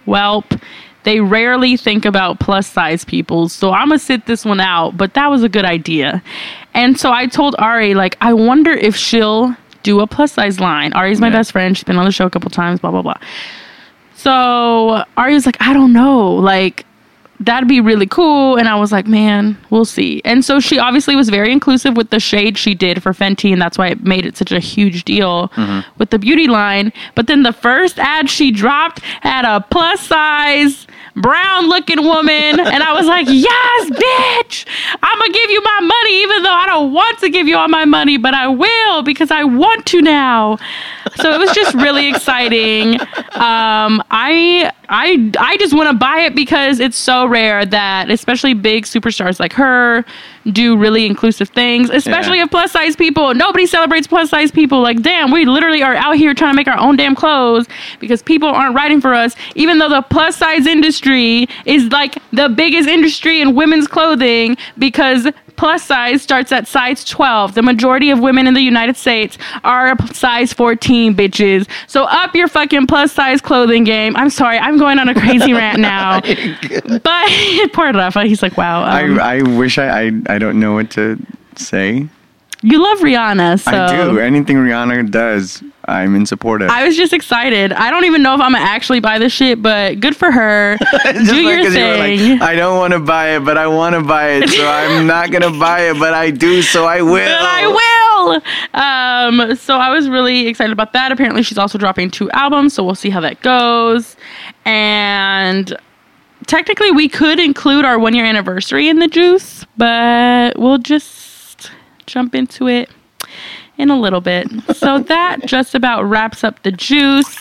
welp. They rarely think about plus size people, so I'm gonna sit this one out. But that was a good idea, and so I told Ari like, I wonder if she'll do a plus size line. Ari's my Yeah. best friend; she's been on the show a couple times. Blah blah blah. So Ari was like, I don't know, like that'd be really cool. And I was like, man, we'll see. And so she obviously was very inclusive with the shade she did for Fenty, and that's why it made it such a huge deal mm-hmm. with the beauty line. But then the first ad she dropped had a plus size brown looking woman, and I was like, yes, bitch, I'm gonna give you my money, even though I don't want to give you all my money, but I will because I want to now. So it was just really exciting. Um, I I I just want to buy it because it's so rare that especially big superstars like her do really inclusive things, especially Yeah. of plus size people. Nobody celebrates plus size people. Like, damn, we literally are out here trying to make our own damn clothes because people aren't writing for us, even though the plus size industry is like the biggest industry in women's clothing because plus size starts at size 12. The majority of women in the United States are a size 14, bitches. So up your fucking plus size clothing game. I'm sorry, I'm going on a crazy rant now. But poor Rafa, he's like, wow. um, I, I wish I, I I don't know what to say. You love Rihanna, so. I do. Anything Rihanna does, I'm in support of. I was just excited. I don't even know if I'm gonna actually buy this shit, but good for her. Do like- your 'cause you like, thing. I don't want to buy it, but I want to buy it, so I'm not gonna buy it, but I do, so I will. But I will. Um, so I was really excited about that. Apparently, she's also dropping two albums, so we'll see how that goes. And technically, we could include our one year anniversary in the juice, but we'll just jump into it in a little bit. So that just about wraps up the juice.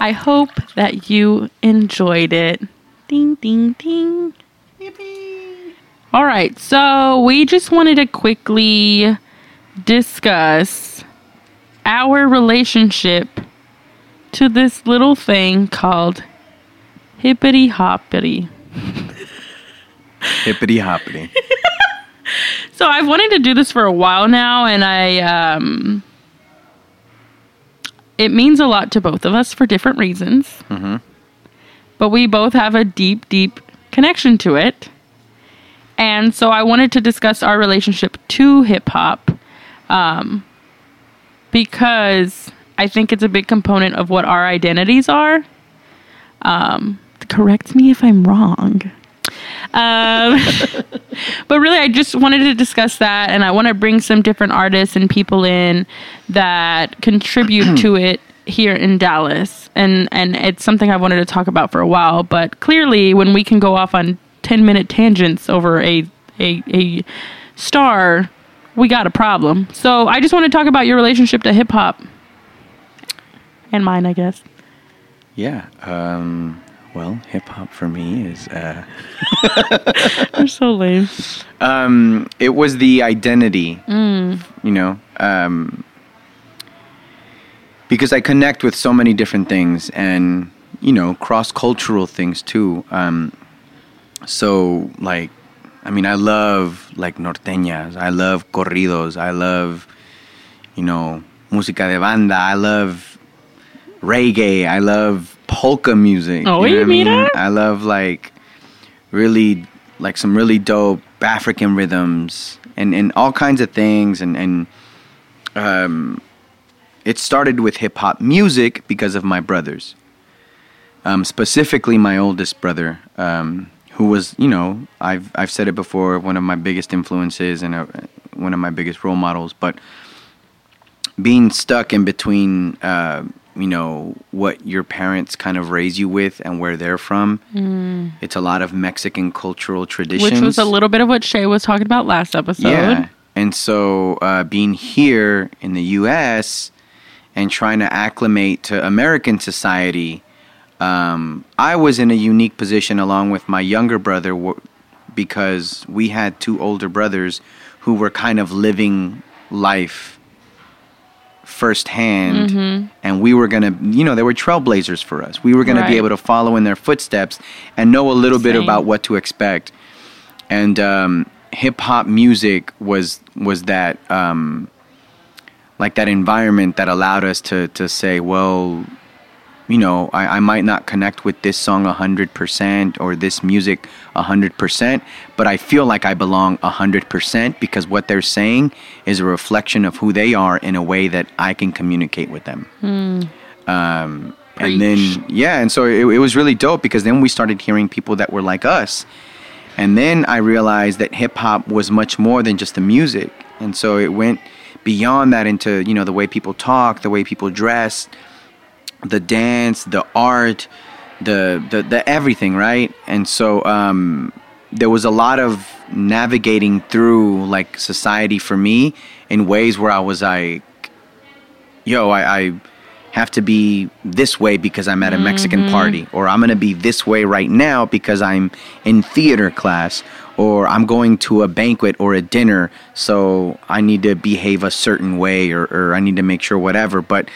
I hope that you enjoyed it. Ding, ding, ding. Yippee. All right, so we just wanted to quickly discuss our relationship to this little thing called hippity hoppity. Hippity hoppity. So I've wanted to do this for a while now, and I um, it means a lot to both of us for different reasons. But we both have a deep, deep connection to it, and so I wanted to discuss our relationship to hip hop, um, because I think it's a big component of what our identities are. Um, correct me if I'm wrong. Um, but really, I just wanted to discuss that, and I want to bring some different artists and people in that contribute to it here in Dallas, and and it's something I wanted to talk about for a while. But clearly, when we can go off on ten minute tangents over a a a star, we got a problem. So I just want to talk about your relationship to hip hop and mine, I guess. Yeah. Um, well, hip hop for me is uh, You're so lame. um, it was the identity, you know, um, because I connect with so many different things and you know cross cultural things too. Um, so like, I mean, I love like norteñas. I love corridos. I love you know música de banda. I love reggae. I love polka music. Oh, you know you mean? I love like really like some really dope African rhythms and, and all kinds of things and and um, it started with hip hop music because of my brothers, um, specifically my oldest brother, um, who was you know I've I've said it before one of my biggest influences and uh one of my biggest role models, but being stuck in between uh, you know what your parents kind of raise you with and where they're from. It's a lot of Mexican cultural traditions, Which was a little bit of what Shay was talking about last episode. yeah. And so uh, being here in the U.S. and trying to acclimate to American society, um, I was in a unique position along with my younger brother w- because we had two older brothers who were kind of living life firsthand and we were going to you know they were trailblazers for us. We were going to be able to follow in their footsteps and know a little bit about what to expect. And um, hip hop music was was that um, like that environment that allowed us to to say, well, you know, I, I might not connect with this song hundred percent or this music hundred percent, but I feel like I belong hundred percent because what they're saying is a reflection of who they are in a way that I can communicate with them. Um, and then yeah, and so it, it was really dope because then we started hearing people that were like us. And then I realized that hip hop was much more than just the music. And so it went beyond that into, you know, the way people talk, the way people dress, the dance, the art, the the, the everything, right? And so um there was a lot of navigating through like society for me in ways where I was like yo, I, I have to be this way because I'm at a Mexican party, or I'm going to be this way right now because I'm in theater class, or I'm going to a banquet or a dinner, so I need to behave a certain way, or, or I need to make sure whatever. But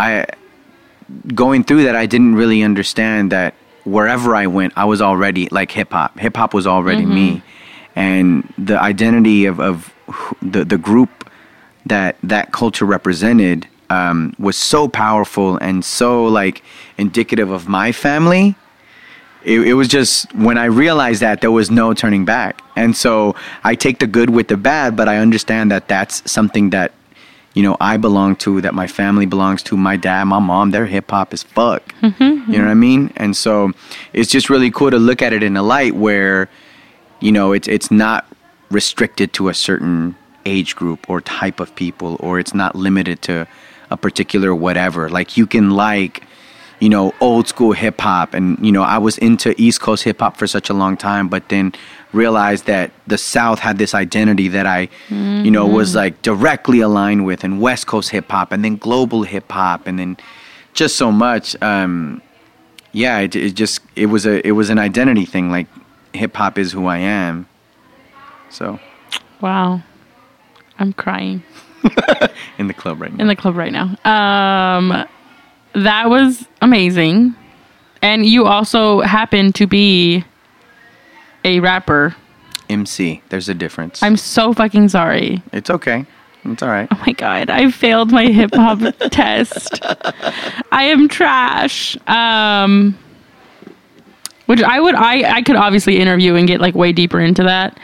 I, going through that, I didn't really understand that wherever I went, I was already like hip hop. Hip hop was already me. and the identity of of the the group that that culture represented um, was so powerful and so like indicative of my family. It, it was just when I realized that there was no turning back, and so I take the good with the bad, but I understand that that's something that you know I belong to, that my family belongs to. My dad, my mom, they're hip hop as fuck. Mm-hmm. You know what I mean? And so it's just really cool to look at it in a light where you know it's it's not restricted to a certain age group or type of people or it's not limited to a particular whatever like you can like you know old school hip hop. And you know I was into east coast hip hop for such a long time but then realized that the south had this identity that I you know was like directly aligned with and west coast hip hop and then global hip hop and then just so much um yeah it, it just it was a it was an identity thing like hip hop is who I am. So. Wow. I'm crying. In the club right now in the club right now. Um, that was amazing. And you also happen to be a rapper. MC there's a difference I'm so fucking sorry. it's okay it's all right Oh my god, I failed my hip hop test. I am trash. Um which I would I I could obviously interview and get like way deeper into that.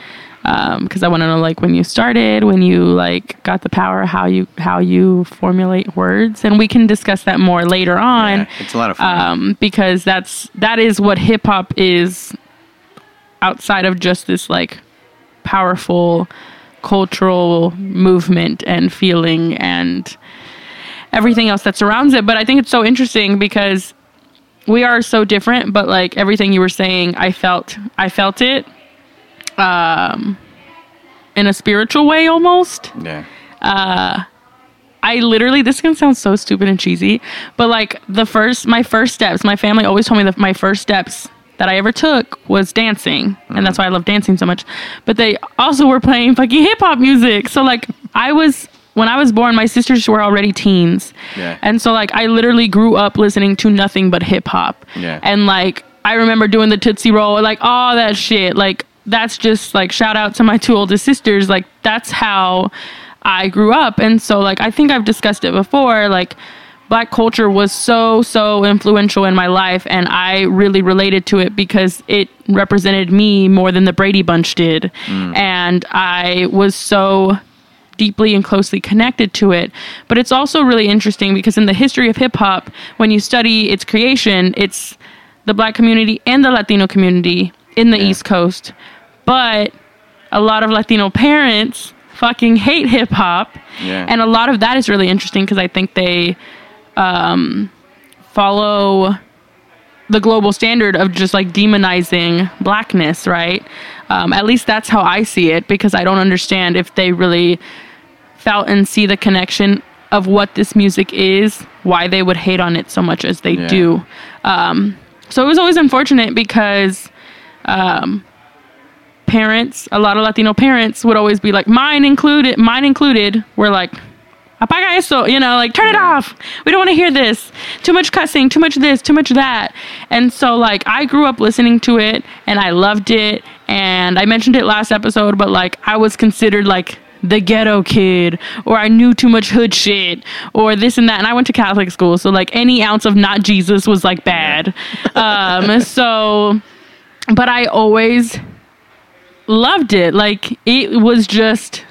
Um because I want to know like when you started, when you like got the power, how you how you formulate words and we can discuss that more later on. Yeah, it's a lot of fun Um because that's that is what hip hop is outside of just this like powerful cultural movement and feeling and everything else that surrounds it. But I think it's so interesting because we are so different, but like everything you were saying, I felt I felt it um in a spiritual way almost. yeah Uh, I literally this can sound so stupid and cheesy, but like the first my first steps, my family always told me that my first steps that I ever took was dancing, and that's why I love dancing so much. But they also were playing fucking hip hop music. So like I was when I was born, my sisters were already teens. Yeah. And so like I literally grew up listening to nothing but hip hop. Yeah. And like I remember doing the Tootsie Roll, like all that shit. Like that's just like shout out to my two oldest sisters. Like that's how I grew up. And so like I think I've discussed it before, like black culture was so so influential in my life and I really related to it because it represented me more than the Brady Bunch did. Mm. And I was so deeply and closely connected to it. But it's also really interesting because in the history of hip hop, when you study its creation, it's the black community and the Latino community in the Yeah. East Coast. But a lot of Latino parents fucking hate hip hop. Yeah. And a lot of that is really interesting because I think they um, follow the global standard of just like demonizing blackness, right? Um, at least that's how I see it because I don't understand if they really felt and see the connection of what this music is, why they would hate on it so much as they Yeah. do. Um, so it was always unfortunate because um, parents, a lot of Latino parents would always be like, mine included, mine included, were like, apaga eso, you know, like turn it off. We don't want to hear this. Too much cussing, too much this, too much that. And so like I grew up listening to it and I loved it and I mentioned it last episode, but like I was considered like the ghetto kid or I knew too much hood shit or this and that and I went to Catholic school so like any ounce of not Jesus was like bad. um so but I always loved it. Like it was just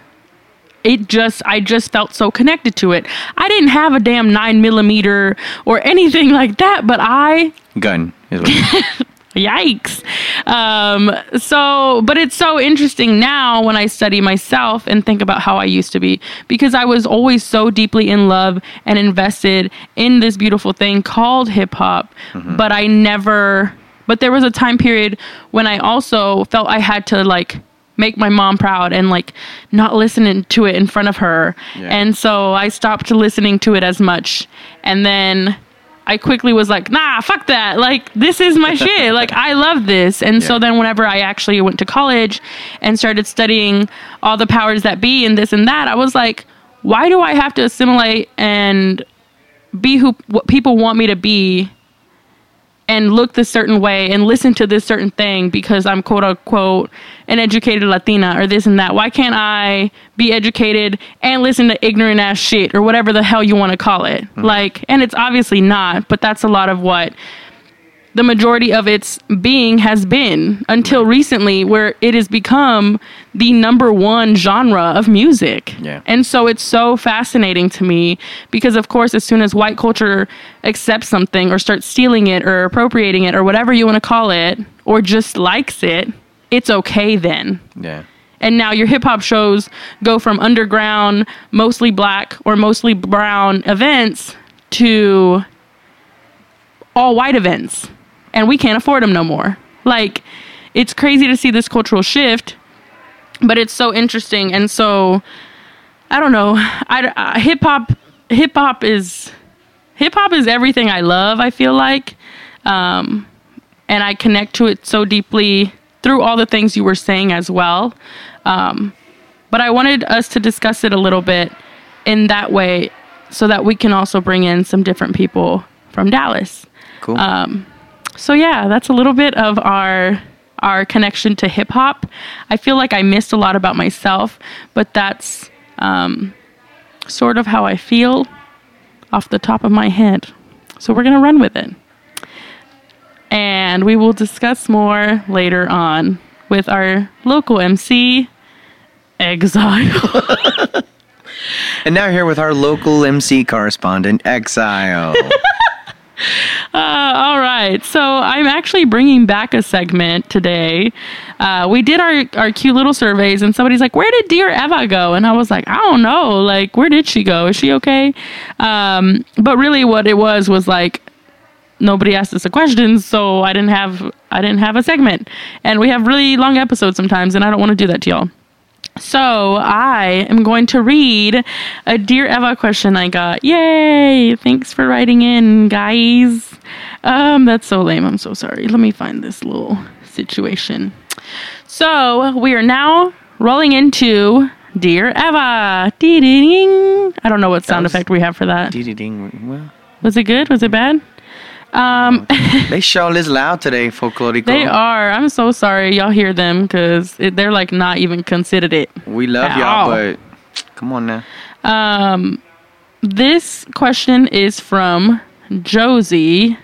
it just I just felt so connected to it. I didn't have a damn nine millimeter or anything like that, but I gun is what yikes. Um, so but it's so interesting now when I study myself and think about how I used to be because I was always so deeply in love and invested in this beautiful thing called hip hop, but I never but there was a time period when I also felt I had to like make my mom proud and like not listening to it in front of her. Yeah. And so I stopped listening to it as much. And then I quickly was like, nah, fuck that. Like, this is my shit. Like, I love this. And so then, whenever I actually went to college and started studying all the powers that be and this and that, I was like, why do I have to assimilate and be who what people want me to be and look this certain way and listen to this certain thing because I'm quote unquote an educated Latina or this and that. Why can't I be educated and listen to ignorant ass shit or whatever the hell you want to call it? Mm-hmm. Like, and it's obviously not, but that's a lot of what the majority of its being has been until recently, where it has become the number one genre of music. Yeah. And so it's so fascinating to me because, of course, as soon as white culture accepts something or starts stealing it or appropriating it or whatever you want to call it, or just likes it, it's okay then. Yeah. And now your hip hop shows go from underground, mostly black or mostly brown events to all white events. And we can't afford them no more. Like, it's crazy to see this cultural shift, but it's so interesting. And so, I don't know. I, I hip hop, hip hop is, hip hop is everything I love, I feel like. Um, and I connect to it so deeply through all the things you were saying as well. Um, but I wanted us to discuss it a little bit in that way so that we can also bring in some different people from Dallas. Cool. So yeah, that's a little bit of our our connection to hip hop. I feel like I missed a lot about myself, but that's um, sort of how I feel off the top of my head. So we're gonna run with it, and we will discuss more later on with our local MC, Exile. and now here with our local MC correspondent, Exile. Uh, all right. So I'm actually bringing back a segment today. Uh, we did our, our cute little surveys, and somebody's like, Where did Dear Eva go? And I was like, I don't know. Like, where did she go? Is she okay? Um, but really, what it was was like, nobody asked us a question so i didn't have i didn't have a segment and we have really long episodes sometimes and i don't want to do that to y'all so I am going to read a Dear Eva question I got. Yay! Thanks for writing in, guys. Um, that's so lame. I'm so sorry. Let me find this little situation. So we are now rolling into Dear Eva. Dee-dee-ding. I don't know what sound effect we have for that. Dee-dee-ding. Well, Was it good? Was it bad? Um, they sure is loud today, Folklorico. they are. I'm so sorry y'all hear them because they're like not even considered it. We love y'all, but come on now. Um, this question is from Josie.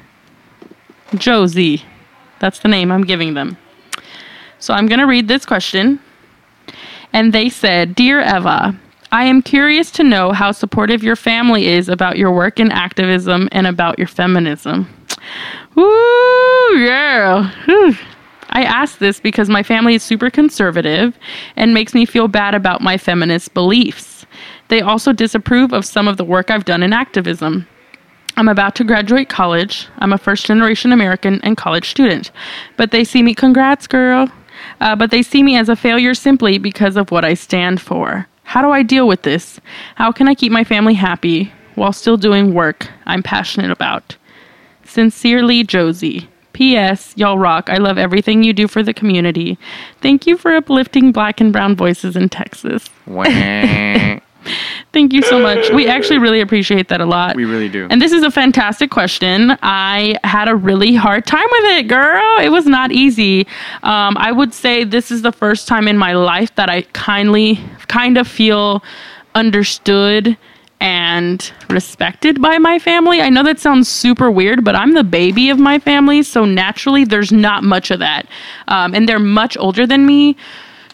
Josie. That's the name I'm giving them. So I'm going to read this question. And they said Dear Eva, I am curious to know how supportive your family is about your work in activism and about your feminism. Woo, yeah. Whew. I ask this because my family is super conservative and makes me feel bad about my feminist beliefs. They also disapprove of some of the work I've done in activism. I'm about to graduate college. I'm a first generation American and college student. But they see me, congrats, girl. Uh, but they see me as a failure simply because of what I stand for. How do I deal with this? How can I keep my family happy while still doing work I'm passionate about? Sincerely, Josie. P.S. Y'all rock. I love everything you do for the community. Thank you for uplifting black and brown voices in Texas. Thank you so much. We actually really appreciate that a lot. we really do. And this is a fantastic question. I had a really hard time with it, girl. It was not easy. Um, I would say this is the first time in my life that I kindly, kind of feel understood and respected by my family. I know that sounds super weird, but I'm the baby of my family, so naturally there's not much of that. Um, and they're much older than me.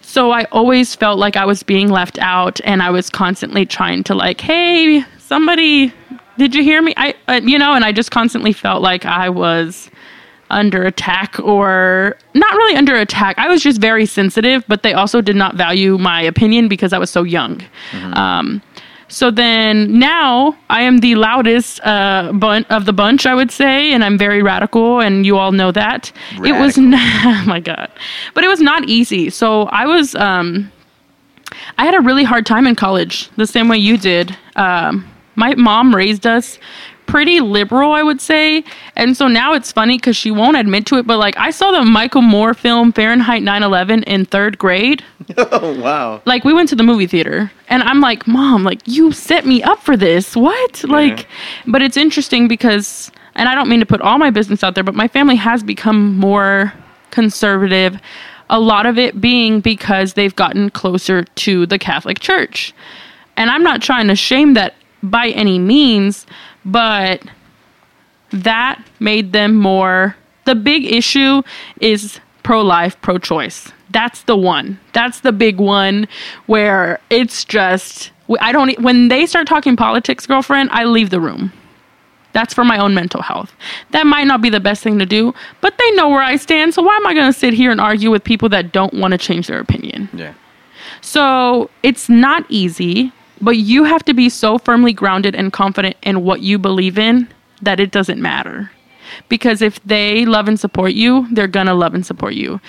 So I always felt like I was being left out and I was constantly trying to like, "Hey, somebody, did you hear me?" I uh, you know, and I just constantly felt like I was under attack or not really under attack. I was just very sensitive, but they also did not value my opinion because I was so young. Um, so then now I am the loudest uh, bun- of the bunch, I would say, and I'm very radical, and you all know that. It was Radical. not, oh my god, but it was not easy. So I was, um, I had a really hard time in college, the same way you did. Um, my mom raised us pretty liberal, I would say, and so now it's funny because she won't admit to it, but like I saw the Michael Moore film Fahrenheit 9/11 in third grade oh, wow. like we went to the movie theater and i'm like mom like you set me up for this what like but it's interesting because and I don't mean to put all my business out there, but my family has become more conservative. A lot of it being because they've gotten closer to the Catholic Church. And I'm not trying to shame that by any means, but that made them more. The big issue is pro life, pro choice. That's the one. That's the big one where it's just. I don't. When they start talking politics, girlfriend, I leave the room. That's for my own mental health. That might not be the best thing to do, but they know where I stand. So why am I going to sit here and argue with people that don't want to change their opinion? Yeah. So it's not easy, but you have to be so firmly grounded and confident in what you believe in that it doesn't matter. Because if they love and support you, they're gonna love and support you.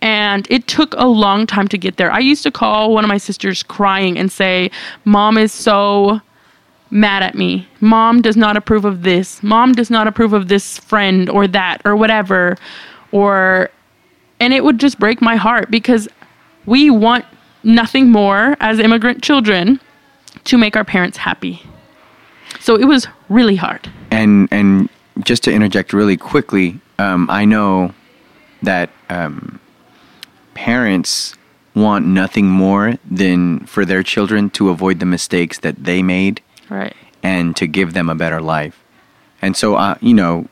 And it took a long time to get there. I used to call one of my sisters crying and say, Mom is so mad at me. Mom does not approve of this. Mom does not approve of this friend or that or whatever. Or, and it would just break my heart because we want nothing more as immigrant children to make our parents happy. So it was really hard. And and just to interject really quickly, um, I know that um, parents want nothing more than for their children to avoid the mistakes that they made Right. and to give them a better life. And so, uh, you know,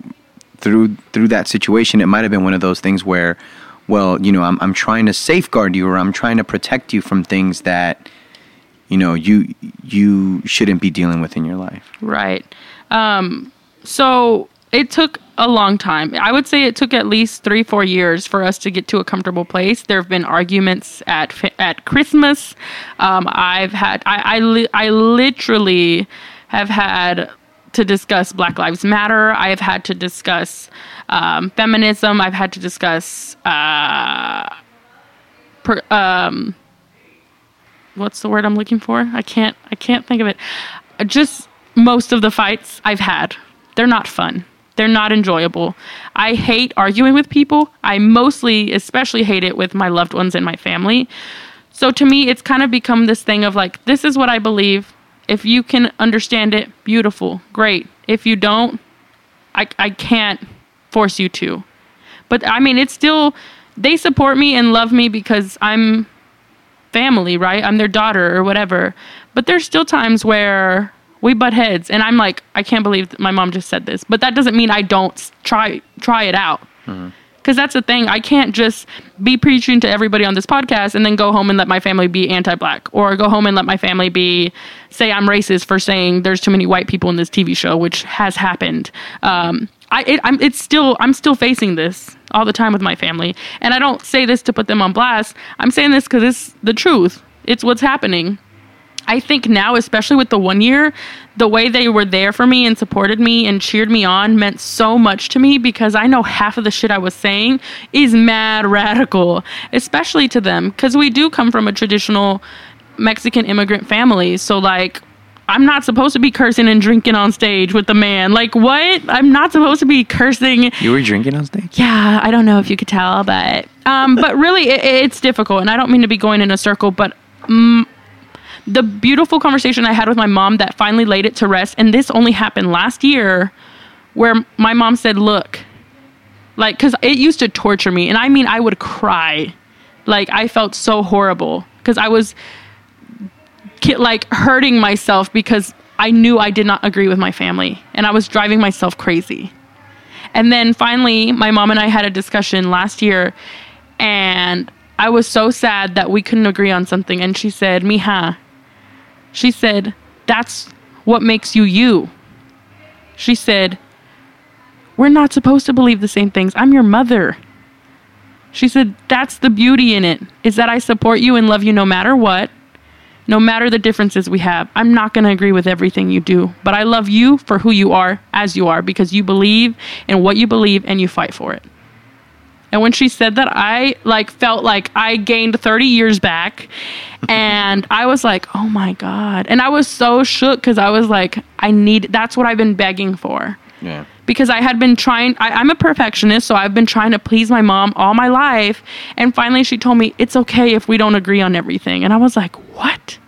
through through that situation, it might have been one of those things where, well, you know, I'm I'm trying to safeguard you or I'm trying to protect you from things that, you know, you you shouldn't be dealing with in your life. Right. Um, so it took a long time. I would say it took at least three, four years for us to get to a comfortable place. There have been arguments at at Christmas. Um, I've had I I, li- I literally have had to discuss Black Lives Matter. I have had to discuss um, feminism. I've had to discuss uh, per, um, what's the word I'm looking for? I can't I can't think of it. Uh, Just most of the fights I've had, they're not fun. They're not enjoyable. I hate arguing with people. I mostly, especially hate it with my loved ones and my family. So to me, it's kind of become this thing of like, this is what I believe. If you can understand it, beautiful, great. If you don't, I, I can't force you to. But I mean, it's still, they support me and love me because I'm family, right? I'm their daughter or whatever. But there's still times where we butt heads, and I'm like, I can't believe my mom just said this. But that doesn't mean I don't try try it out. Because that's the thing. I can't just be preaching to everybody on this podcast and then go home and let my family be anti-black, or go home and let my family be say I'm racist for saying there's too many white people in this TV show, which has happened. Um, I it, I'm it's still I'm still facing this all the time with my family, and I don't say this to put them on blast. I'm saying this because it's the truth. It's what's happening. I think now, especially with the one year, the way they were there for me and supported me and cheered me on meant so much to me because I know half of the shit I was saying is mad radical, especially to them because we do come from a traditional Mexican immigrant family. So, like, I'm not supposed to be cursing and drinking on stage with the man. Like, what? I'm not supposed to be cursing You were drinking on stage. yeah, I don't know if you could tell, but um, but really, it, it's difficult, and I don't mean to be going in a circle, but mm, the beautiful conversation I had with my mom that finally laid it to rest, and this only happened last year, where my mom said, "Look, like, because it used to torture me, and I mean, I would cry, like, I felt so horrible because I was like hurting myself because I knew I did not agree with my family, and I was driving myself crazy." And then finally, my mom and I had a discussion last year, and I was so sad that we couldn't agree on something. And she said, Mija, she said, that's what makes you you. She said, We're not supposed to believe the same things. I'm your mother. She said, That's the beauty in it, is that I support you and love you no matter what, no matter the differences we have. I'm not going to agree with everything you do, but I love you for who you are, as you are, because you believe in what you believe and you fight for it. And when she said that, I like felt like I gained 30 years back. And I was like, oh my God. And I was so shook because I was like, I need, that's what I've been begging for Yeah. Because I had been trying. I, I'm a perfectionist, so I've been trying to please my mom all my life. And finally, she told me it's okay if we don't agree on everything. And I was like, what?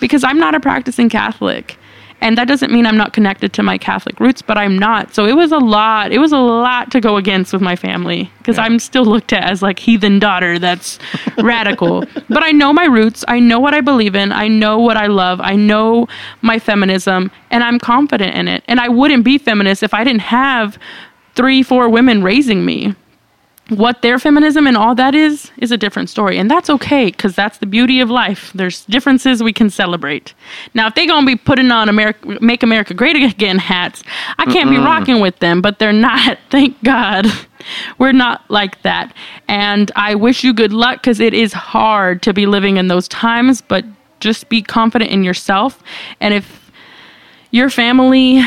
Because I'm not a practicing Catholic. And that doesn't mean I'm not connected to my Catholic roots, but I'm not. So it was a lot. It was a lot to go against with my family because Yeah. I'm still looked at as like heathen daughter that's radical. But I know my roots. I know what I believe in. I know what I love. I know my feminism and I'm confident in it. And I wouldn't be feminist if I didn't have three, four women raising me what their feminism and all that is is a different story. And that's okay because that's the beauty of life. There's differences we can celebrate. Now if they're gonna be putting on america make america great again hats i can't be rocking with them but they're not thank god. We're not like that. And i wish you good luck because it is hard to be living in those times but just be confident in yourself. And if your family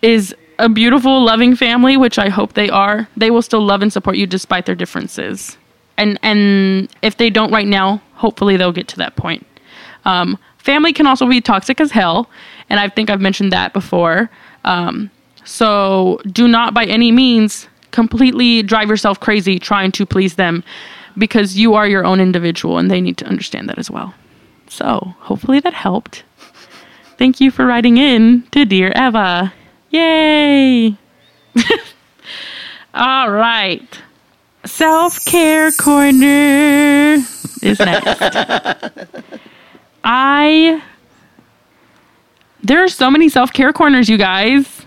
is a beautiful, loving family, which I hope they are, they will still love and support you despite their differences. And and if they don't right now, hopefully they'll get to that point. Um, family can also be toxic as hell, and I think I've mentioned that before. Um, so do not by any means completely drive yourself crazy trying to please them because you are your own individual and they need to understand that as well. So hopefully that helped. Thank you for writing in to Dear Eva. Yay! All right. Self care corner is next. I. There are so many self care corners, you guys.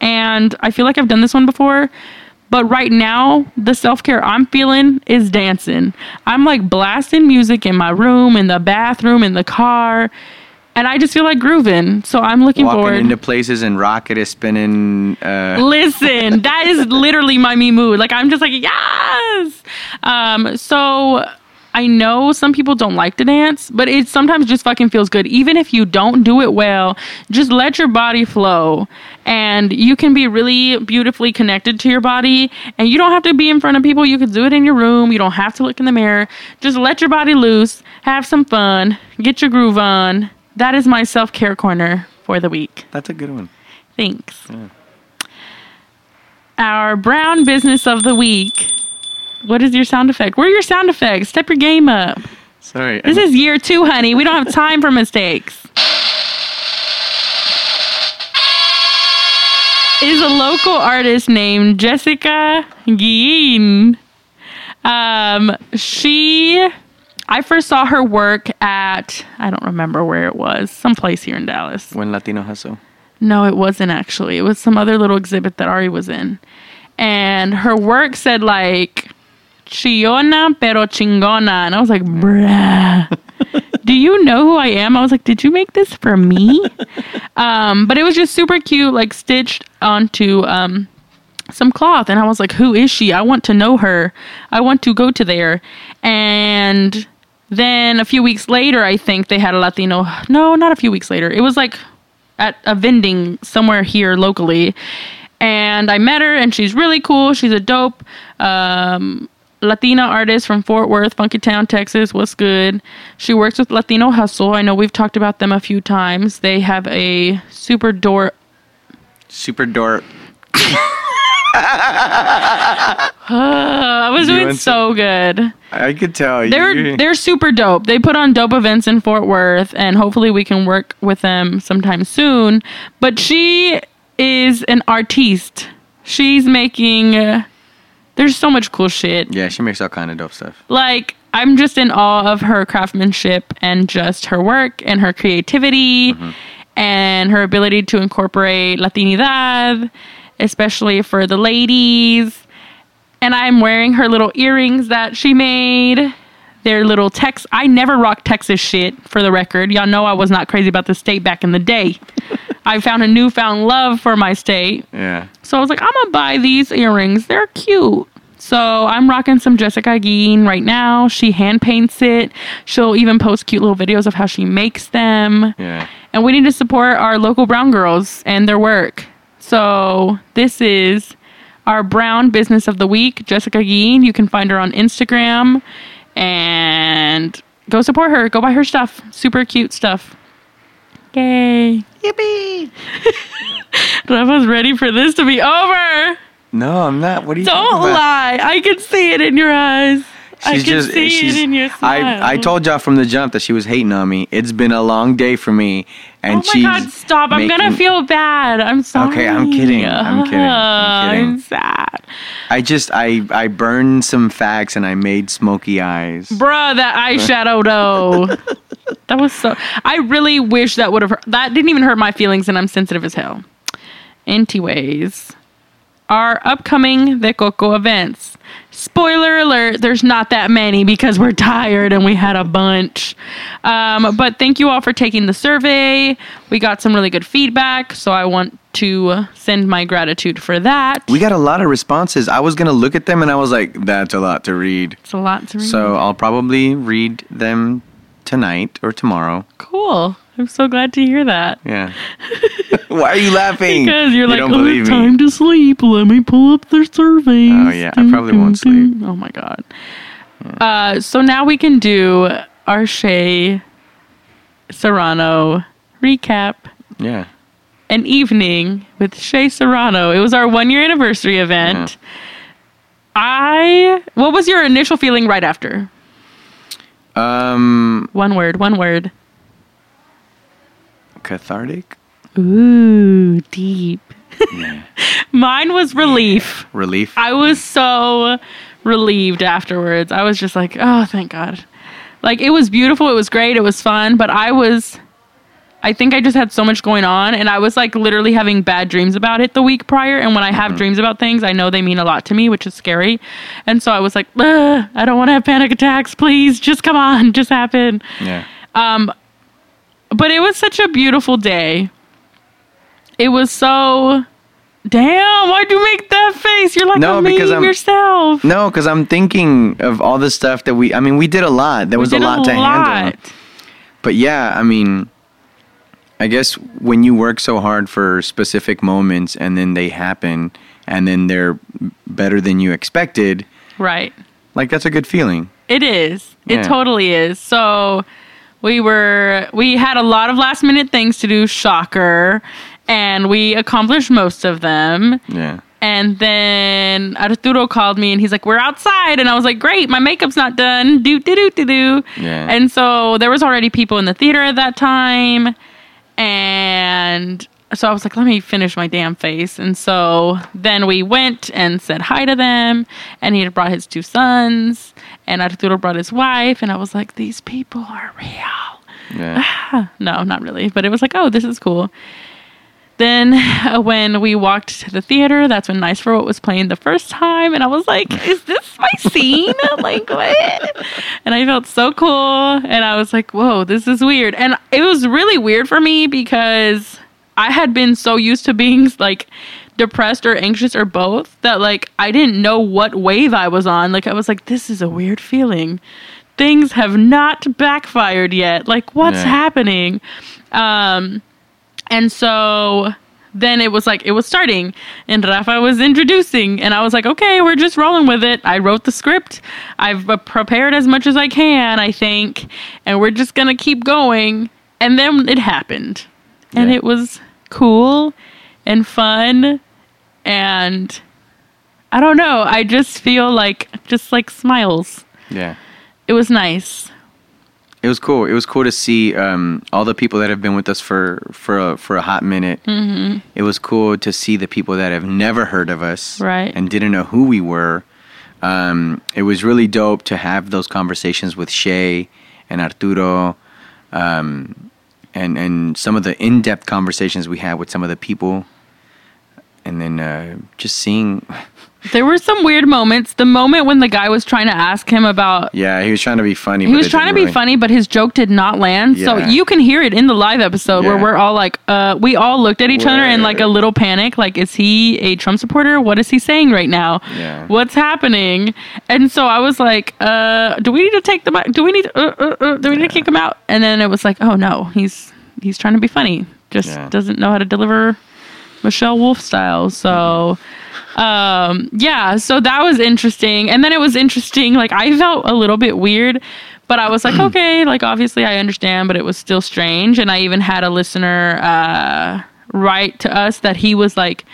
And I feel like I've done this one before. But right now, the self care I'm feeling is dancing. I'm like blasting music in my room, in the bathroom, in the car. And I just feel like grooving. So I'm looking Walking forward. into places and rocket is spinning. Uh, Listen, that is literally my me mood. Like I'm just like, yes. Um, so I know some people don't like to dance, but it sometimes just fucking feels good. Even if you don't do it well, just let your body flow. And you can be really beautifully connected to your body. And you don't have to be in front of people. You can do it in your room. You don't have to look in the mirror. Just let your body loose, have some fun, get your groove on. That is my self care corner for the week. that's a good one. Thanks. Our brown business of the week. What is your sound effect? Where are your sound effects? Step your game up. Sorry. This is year two, honey. We don't have time for mistakes. Is a local artist named Jessica Guillen. Um, she, I first saw her work at, I don't remember where it was, someplace here in Dallas. when Latino Hustle. No, it wasn't actually. It was some other little exhibit that Ari was in. And her work said like chillona pero chingona. And I was like, bruh. Do you know who I am? I was like, did you make this for me? um, but it was just super cute, like stitched onto um some cloth and I was like, "Who is she? I want to know her. I want to go to there." And then a few weeks later, I think they had a Latino. No, not a few weeks later. It was like at a vending somewhere here locally. And I met her, and she's really cool. She's a dope um, Latina artist from Fort Worth, Funky Town, Texas. What's good? She works with Latino Hustle. I know we've talked about them a few times. They have a super door Super dork. I was doing so good. I could tell. They're you, they're super dope. They put on dope events in Fort Worth, and hopefully we can work with them sometime soon. But she is an artiste. She's making. Uh, there's so much cool shit. Yeah, she makes all kind of dope stuff. Like I'm just in awe of her craftsmanship and just her work and her creativity and her ability to incorporate Latinidad, especially for the ladies. And I'm wearing her little earrings that she made. They're little Tex. I never rocked Texas shit, for the record. Y'all know I was not crazy about the state back in the day. I found a newfound love for my state. Yeah. So I was like, I'm gonna buy these earrings. They're cute. So I'm rocking some Jessica Guillen right now. She hand paints it. She'll even post cute little videos of how she makes them. Yeah. And we need to support our local brown girls and their work. So this is our brown business of the week, Jessica Guillen. You can find her on Instagram and go support her. Go buy her stuff. Super cute stuff. Yay. Yippee! I was ready for this to be over. No, I'm not. What are you Don't lie. I can see it in your eyes. I She's can just see it she's in your smile. I I told y'all from the jump that she was hating on me. It's been a long day for me and oh my she's god, stop. I'm gonna feel bad. I'm sorry. Okay, I'm kidding. I'm kidding. I'm kidding. I'm sad. I just I I burned some facts and I made smoky eyes. Bruh, that eyeshadow though. that was so I really wish that would have hurt that didn't even hurt my feelings and I'm sensitive as hell. Anyways, our upcoming The Coco events. Spoiler alert, there's not that many because we're tired and we had a bunch. Um, but thank you all for taking the survey. We got some really good feedback, so I want to send my gratitude for that. We got a lot of responses. I was gonna look at them and I was like, that's a lot to read. it's a lot to read. So I'll probably read them tonight or tomorrow. cool. I'm so glad to hear that. Yeah. Why are you laughing? Because you're you like, oh, it's me. time to sleep. Let me pull up their surveys. Oh, yeah, I probably won't sleep. Oh my god. Uh, so now we can do our Shea Serrano recap. Yeah. An evening with Shea Serrano. It was our one year anniversary event. I. What was your initial feeling right after? Um, One word. One word. Cathartic. Ooh, deep. Yeah. Mine was relief. Relief. I was so relieved afterwards. I was just like, oh, thank God. Like, it was beautiful. It was great. It was fun. But I was, I think I just had so much going on. And I was like literally having bad dreams about it the week prior. And when I have mm-hmm. dreams about things, I know they mean a lot to me, which is scary. And so I was like, I don't want to have panic attacks. Please, just come on. Just happen. yeah. Um, But it was such a beautiful day. It was so. Damn, why'd you make that face? You're like No, a because I'm- yourself. No, because I'm thinking of all the stuff that we. I mean, we did a lot. There was a lot to handle. But yeah, I mean, I guess when you work so hard for specific moments and then they happen and then they're better than you expected, Right. like that's a good feeling. It is. It totally is. So we were we had a lot of last minute things to do, shocker, and we accomplished most of them. Yeah. And then Arturo called me and he's like, We're outside. And I was like, Great, my makeup's not done. Do do do do do. Yeah. And so there was already people in the theater at that time. And so I was like, let me finish my damn face. And so then we went and said hi to them. And he had brought his two sons. And Arturo brought his wife. And I was like, these people are real. Yeah. No, not really. But it was like, oh, this is cool. Then uh, when we walked to the theater, that's when Nice for What was playing the first time. And I was like, is this my scene? like, what? And I felt so cool. And I was like, whoa, this is weird. And it was really weird for me because I had been so used to being like depressed or anxious or both that like I didn't know what wave I was on. Like, I was like, this is a weird feeling. Things have not backfired yet. Like, what's Yeah. happening? Um, and so then it was like it was starting and Rafa was introducing and I was like, okay, we're just rolling with it. I wrote the script. I've uh, prepared as much as I can, I think, and we're just to keep going. And then it happened. And Yeah. it was cool and fun and I don't know, I just feel like just like smiles. Yeah. It was nice. It was cool. It was cool to see um, all the people that have been with us for for a, for a hot minute. Mm-hmm. It was cool to see the people that have never heard of us, Right. and didn't know who we were. Um, it was really dope to have those conversations with Shea and Arturo, um, and and some of the in depth conversations we had with some of the people, and then uh, just seeing. There were some weird moments. The moment when the guy was trying to ask him about Yeah, he was trying to be funny. he was trying to be really- funny, but his joke did not land. So you can hear it in the live episode where we're all like, uh, we all looked at each other in like a little panic. Like, is he a Trump supporter? What is he saying right now? Yeah. What's happening? And so I was like, uh, do we need to take the mic? Do we need to, uh, uh, uh, do we need to kick him out? And then it was like, oh no, he's, he's trying to be funny. Just Yeah. doesn't know how to deliver Michelle Wolf style. So, um, yeah, so that was interesting. And then it was interesting. Like, I felt a little bit weird, but I was like, okay, like, obviously I understand, but it was still strange. And I even had a listener, uh, write to us that he was like,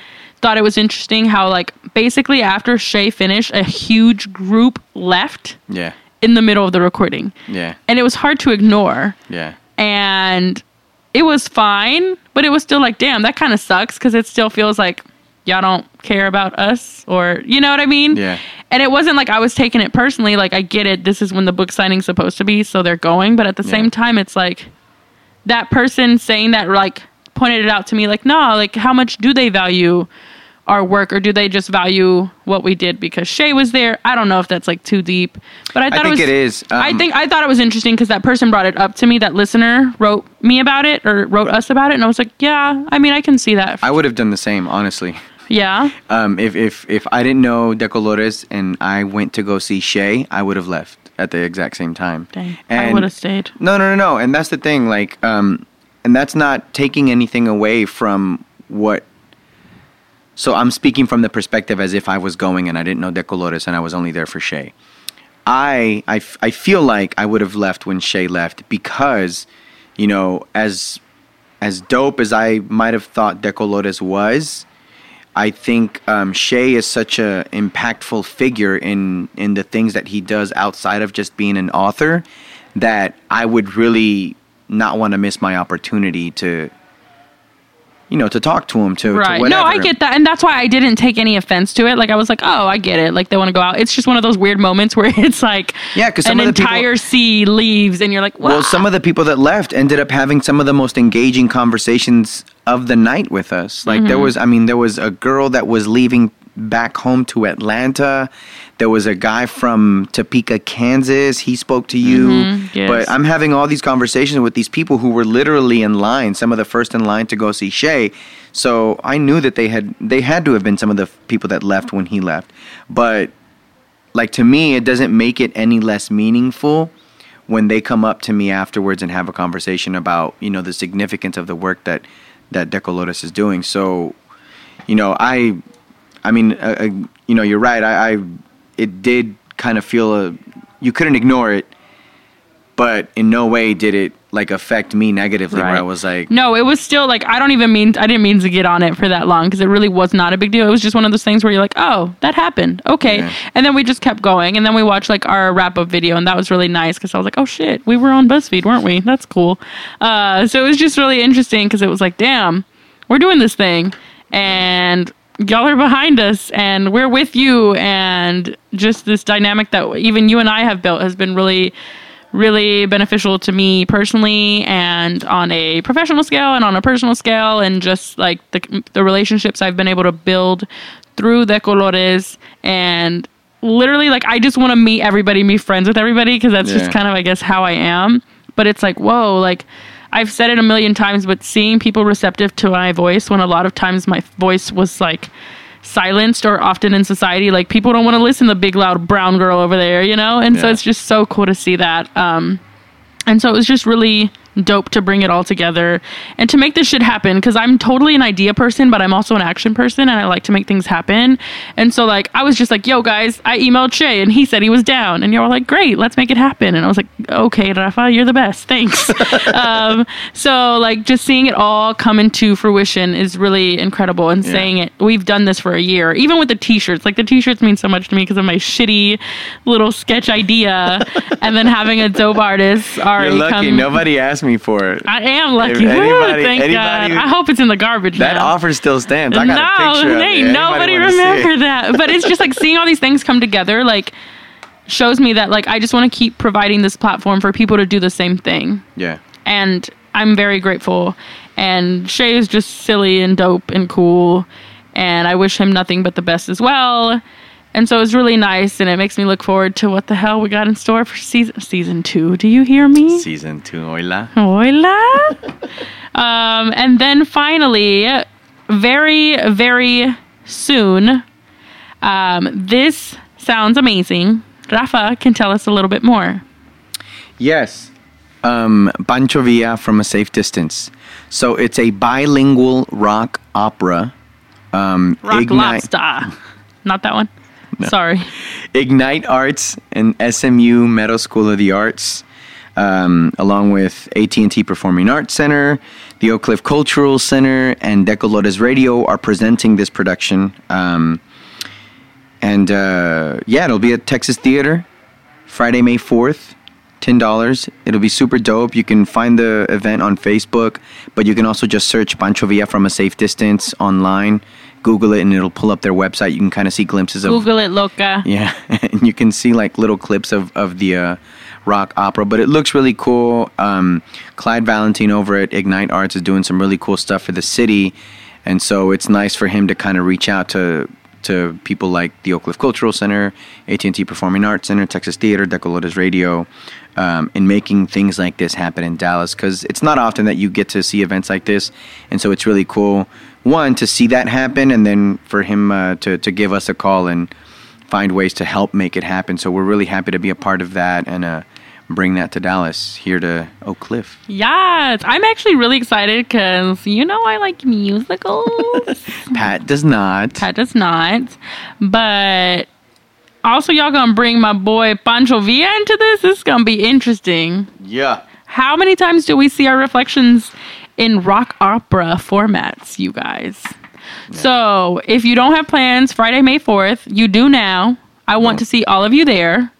thought it was interesting how like basically after Shea finished, a huge group left Yeah. in the middle of the recording, Yeah. and it was hard to ignore. Yeah. And it was fine, but it was still like, damn, that kind of sucks because it still feels like y'all don't care about us, or you know what I mean? Yeah. And it wasn't like I was taking it personally. Like I get it. This is when the book signing's supposed to be, so they're going. But at the Yeah. same time, it's like that person saying that like pointed it out to me. Like, no, like how much do they value our work, or do they just value what we did because Shea was there? I don't know if that's like too deep, but I thought think it was. it is. I Um, think I thought it was interesting because that person brought it up to me. That listener wrote me about it or wrote us about it, and I was like, yeah, I mean, I can see that. I would have done the same, honestly. yeah. Um, if if if I didn't know De Colores and I went to go see Shea, I would have left at the exact same time. Dang, I would have stayed. No, no, no, no. And that's the thing. Like, um, and that's not taking anything away from what. So I'm speaking from the perspective as if I was going and I didn't know De Colores and I was only there for Shea. I, I, I feel like I would have left when Shea left because, you know, as as dope as I might have thought De Colores was, I think um, Shea is such an impactful figure in in the things that he does outside of just being an author that I would really not want to miss my opportunity to, you know, to talk to him to, to Right. whatever. No, I get that. And that's why I didn't take any offense to it. Like, I was like, oh, I get it. Like, they want to go out. It's just one of those weird moments where it's like Yeah, 'cause an some of the people- entire sea leaves and you're like, wow. Well, some of the people that left ended up having some of the most engaging conversations of the night with us. Like there Mm-hmm. was, I mean, there was a girl that was leaving back home to Atlanta. There was a guy from Topeka, Kansas. He spoke to you. Mm-hmm. yes. But I'm having all these conversations with these people who were literally in line, some of the first in line to go see Shea. So I knew that they had they had to have been some of the people that left when he left. But like to me it doesn't make it any less meaningful when they come up to me afterwards and have a conversation about you know the significance of the work that that De Colores is doing so you know i i mean uh, uh, you know you're right I, I it did kind of feel a you couldn't ignore it but in no way did it like affect me negatively where i was like No, it was still like I don't even mean I didn't mean to get on it for that long because it really was not a big deal. It was just one of those things where you're like, oh, that happened, okay, Yeah. and then we just kept going, and then we watched like our wrap up video, and that was really nice because I was like, oh shit, we were on BuzzFeed, weren't we? That's cool. Uh, so it was just really interesting because it was like, damn, we're doing this thing, and y'all are behind us, and we're with you, and just this dynamic that even you and I have built has been really really beneficial to me personally and on a professional scale and on a personal scale and just like the, the relationships I've been able to build through De Colores and literally like I just want to meet everybody, be friends with everybody because that's Yeah. just kind of I guess how I am. But it's like whoa, like I've said it a million times, but seeing people receptive to my voice when a lot of times my voice was like silenced or often in society like people don't want to listen to the big loud brown girl over there you know? And so it's just so cool to see that um and so it was just really dope to bring it all together and to make this shit happen because I'm totally an idea person, but I'm also an action person and I like to make things happen. And so, like, I was just like, yo, guys, I emailed Shea and he said he was down. And y'all were like, great, let's make it happen. And I was like, okay, Rafa, you're the best. Thanks. um, so, like, just seeing it all come into fruition is really incredible. And Yeah. saying it, we've done this for a year, even with the t shirts. Like, the t shirts mean so much to me because of my shitty little sketch idea and then having a dope artist already you're lucky come. nobody asked me for it I am lucky. If anybody- thank anybody- God. I hope it's in the garbage. that now. offer still stands i got no, a picture of it. nobody wanna see it? remember that. But it's just like seeing all these things come together, like shows me that like I just want to keep providing this platform for people to do the same thing. yeah And I'm very grateful. And Shea is just silly and dope and cool. And I wish him nothing but the best as well. And so it's really nice, and it makes me look forward to what the hell we got in store for season season two. Do you hear me? season two hola Hola. um, and then finally, very, very soon, um, this sounds amazing. Rafa can tell us a little bit more. Yes. Um, Pancho Villa from a safe distance. So it's a bilingual rock opera. Um, Rock Ignite, Lobster. Not that one. Sorry. Ignite Arts and SMU Meadow School of the Arts. um, along with AT&T Performing Arts Center, the Oak Cliff Cultural Center, and De Colores Radio are presenting this production. Um, and uh, yeah, it'll be at Texas Theater Friday, May 4th. $10. It'll be super dope. You can find the event on Facebook, but you can also just search Pancho Villa from a safe distance online. Google it and it'll pull up their website. You can kind of see glimpses of Google it, loca. yeah, and you can see like little clips of of the uh, rock opera, but it looks really cool. Um, Clyde Valentine over at Ignite Arts is doing some really cool stuff for the city, and so it's nice for him to kind of reach out to to people like the Oak Cliff Cultural Center, AT&T Performing Arts Center, Texas Theater, De Colores Radio, um, in making things like this happen in Dallas because it's not often that you get to see events like this, and so it's really cool. One to see that happen, and then for him uh, to to give us a call and find ways to help make it happen. So we're really happy to be a part of that and uh, bring that to Dallas here to Oak Cliff. Yes, I'm actually really excited because you know I like musicals. Pat does not. Pat does not, but also y'all gonna bring my boy Pancho Villa into this. This is gonna be interesting. Yeah. How many times do we see our reflections in rock opera formats, you guys? So, if you don't have plans Friday, May 4th, you do now. I want to see all of you there.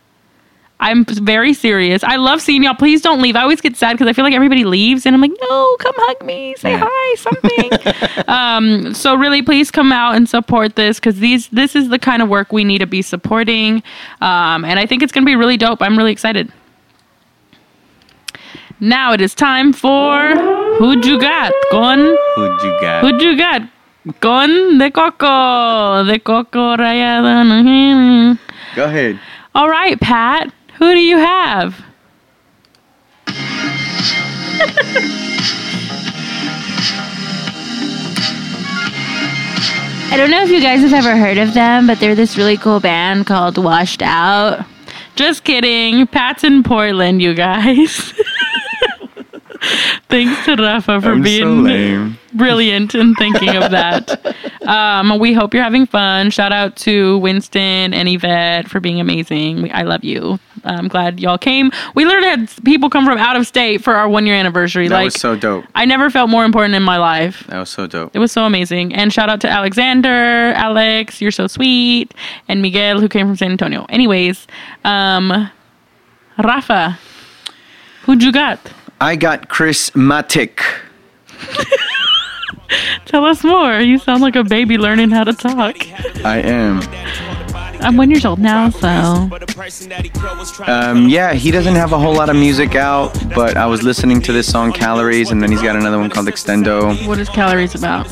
I'm very serious. I love seeing y'all. Please don't leave. I always get sad because I feel like everybody leaves, and I'm like, no, come hug me, say Yeah. hi, something. um, so really, please come out and support this because these this is the kind of work we need to be supporting, um, and I think it's going to be really dope. I'm really excited. Now it is time for Who'd You Got? Con Who'd you got? Who'd You Got? Con de Coco. De Coco Rayada. Go ahead. All right, Pat. Who do you have? I don't know if you guys have ever heard of them, but they're this really cool band called Washed Out. Just kidding. Pat's in Portland, you guys. Thanks to Rafa for I'm being lame. brilliant in thinking of that. Um, we hope you're having fun. Shout out to Winston and Yvette for being amazing. We, I love you. I'm glad y'all came. We literally had people come from out of state for our one year anniversary. That like was so dope. I never felt more important in my life. That was so dope. It was so amazing. And shout out to Alexander, Alex, you're so sweet, and Miguel who came from San Antonio. Anyways, um Rafa, who'd you got? I got Chris Matic. Tell us more. You sound like a baby learning how to talk. I am. I'm one years old now, so Um, yeah, he doesn't have a whole lot of music out, but I was listening to this song Calories, and then he's got another one called Extendo. what is calories about?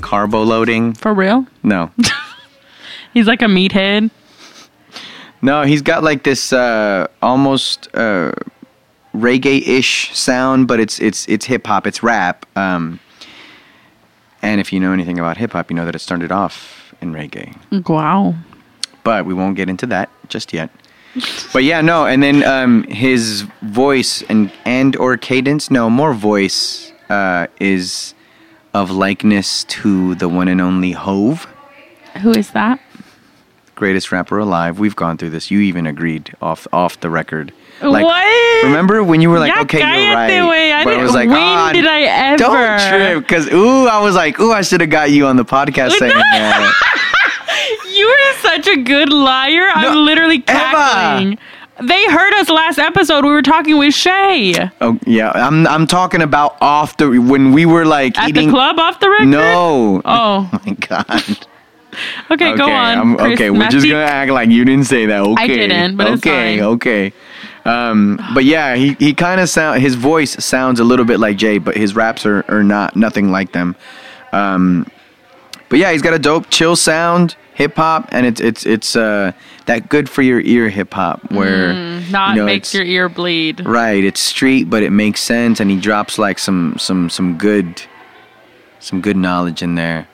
Carbo loading? For real? No. He's like a meathead. No, he's got like this uh, almost uh, reggae-ish sound, but it's it's it's hip hop, it's rap. Um, and if you know anything about hip hop, you know that it started off in reggae. Wow. But we won't get into that just yet. But yeah, no, and then um, his voice and and or cadence, no, more voice uh, is of likeness to the one and only Hove, Who is that? greatest rapper alive. We've gone through this. You even agreed off off the record. what? Remember when you were like, Ya okay, you're right. güey. I But didn't- was like, when "Ah, did I ever?" Don't trip, because ooh, I was like, ooh, I should have got you on the podcast saying that. Such a good liar. I'm literally cackling. They heard us last episode. We were talking with Shea Oh yeah, I'm I'm talking about off the when we were like at eating. the club off the record. No. Oh, my god. okay, go on. I'm- okay, we're just gonna act like you didn't say that. Okay. I didn't, but it's okay, okay. Um, but yeah, he, he kind of sound his voice sounds a little bit like Jay, but his raps are, are not nothing like them. Um, but yeah, he's got a dope chill sound, hip hop, and it's it's it's uh that good for your ear hip hop where Mm, Not you know, makes your ear bleed. Right, it's street, but it makes sense, and he drops like some some some good, some good knowledge in there.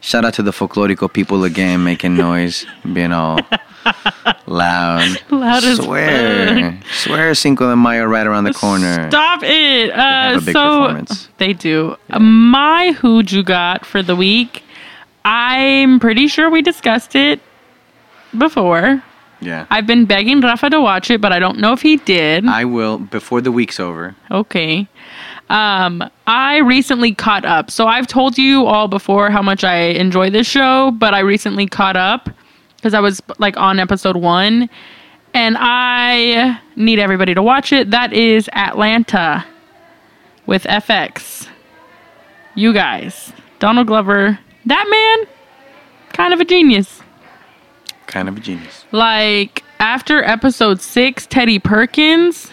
Shout out to the folklorico people again, making noise, being all loud. Loud as swear, swear, Cinco de Mayo right around the corner. Stop it. Uh, big so they do. My who'd you got for the week? I'm pretty sure we discussed it before. Yeah. I've been begging Rafa to watch it, but I don't know if he did. I will before the week's over. Okay. Um, I recently caught up. So I've told you all before how much I enjoy this show, but I recently caught up because I was like on episode one and I need everybody to watch it. That is Atlanta with FX. You guys, Donald Glover, that man, kind of a genius. Kind of a genius. Like after episode six, Teddy Perkins,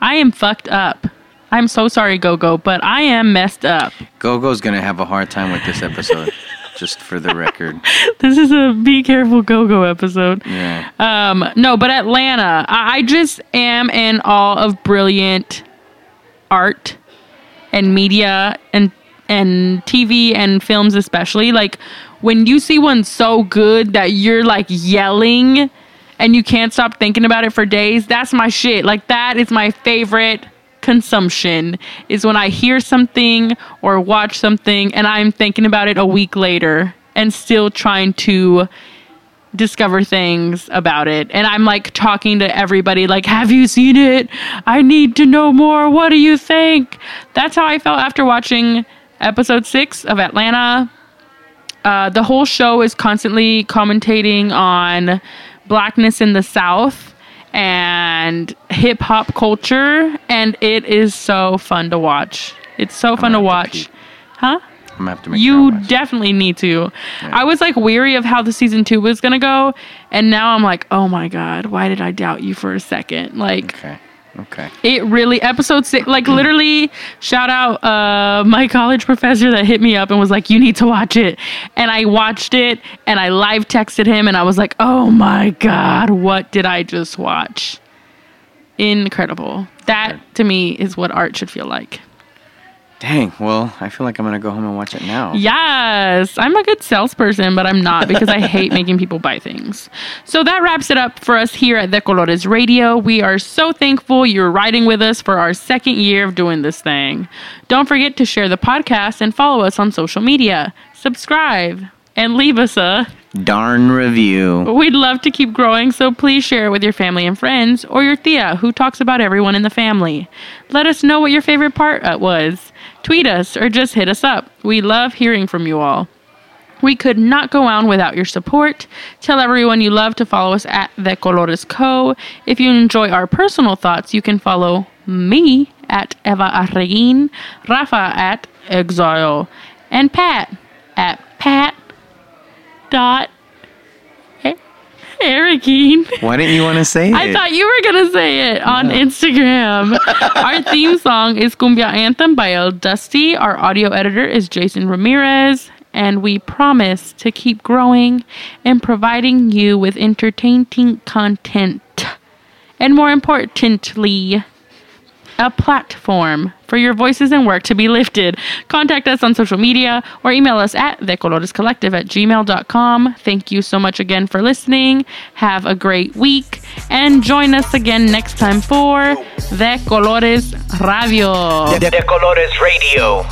I am fucked up. I'm so sorry, Go Go, but I am messed up. Gogo's gonna have a hard time with this episode. just for the record. This is a be careful Go Go episode. Yeah. Um, no, but Atlanta, I, I just am in awe of brilliant art and media and and TV and films especially. Like when you see one so good that you're like yelling and you can't stop thinking about it for days, that's my shit. Like that is my favorite consumption is when I hear something or watch something and I'm thinking about it a week later and still trying to discover things about it. And I'm like talking to everybody, like, have you seen it? I need to know more. What do you think? That's how I felt after watching episode six of Atlanta. Uh, the whole show is constantly commentating on blackness in the South and hip hop culture, and it is so fun to watch. It's so fun to have to watch. Huh? I'm gonna have to make You sure watch definitely need to. I was like weary of how the season two was gonna go, and now I'm like, oh my god, why did I doubt you for a second? Like, Okay. Okay. it really episode six, like literally, shout out uh my college professor that hit me up and was like, you need to watch it, and I watched it, and I live texted him, and I was like, oh my god, what did I just watch? Incredible. That to me is what art should feel like. Dang. Well, I feel like I'm gonna go home and watch it now. Yes, I'm a good salesperson, but I'm not because I hate making people buy things. So that wraps it up for us here at De Colores Radio. We are so thankful you're riding with us for our second year of doing this thing. Don't forget to share the podcast and follow us on social media. Subscribe and leave us a Darn review. We'd love to keep growing, so please share it with your family and friends or your tía, who talks about everyone in the family. Let us know what your favorite part uh, was. Tweet us or just hit us up. We love hearing from you all. We could not go on without your support. Tell everyone you love to follow us at De Colores Co. If you enjoy our personal thoughts, you can follow me at Eva Arreguin, Rafa at Exile, and Pat at Pat dot Arreguin. Why didn't you want to say it? I thought you were gonna say it on Instagram. Our theme song is Cumbia Anthem by El Dusty. Our audio editor is Jason Ramirez. And we promise to keep growing and providing you with entertaining content. And more importantly, a platform for your voices and work to be lifted. Contact us on social media or email us at decolorescollective at gmail.com. Thank you so much again for listening. Have a great week and join us again next time for De Colores Radio. De, De Colores Radio.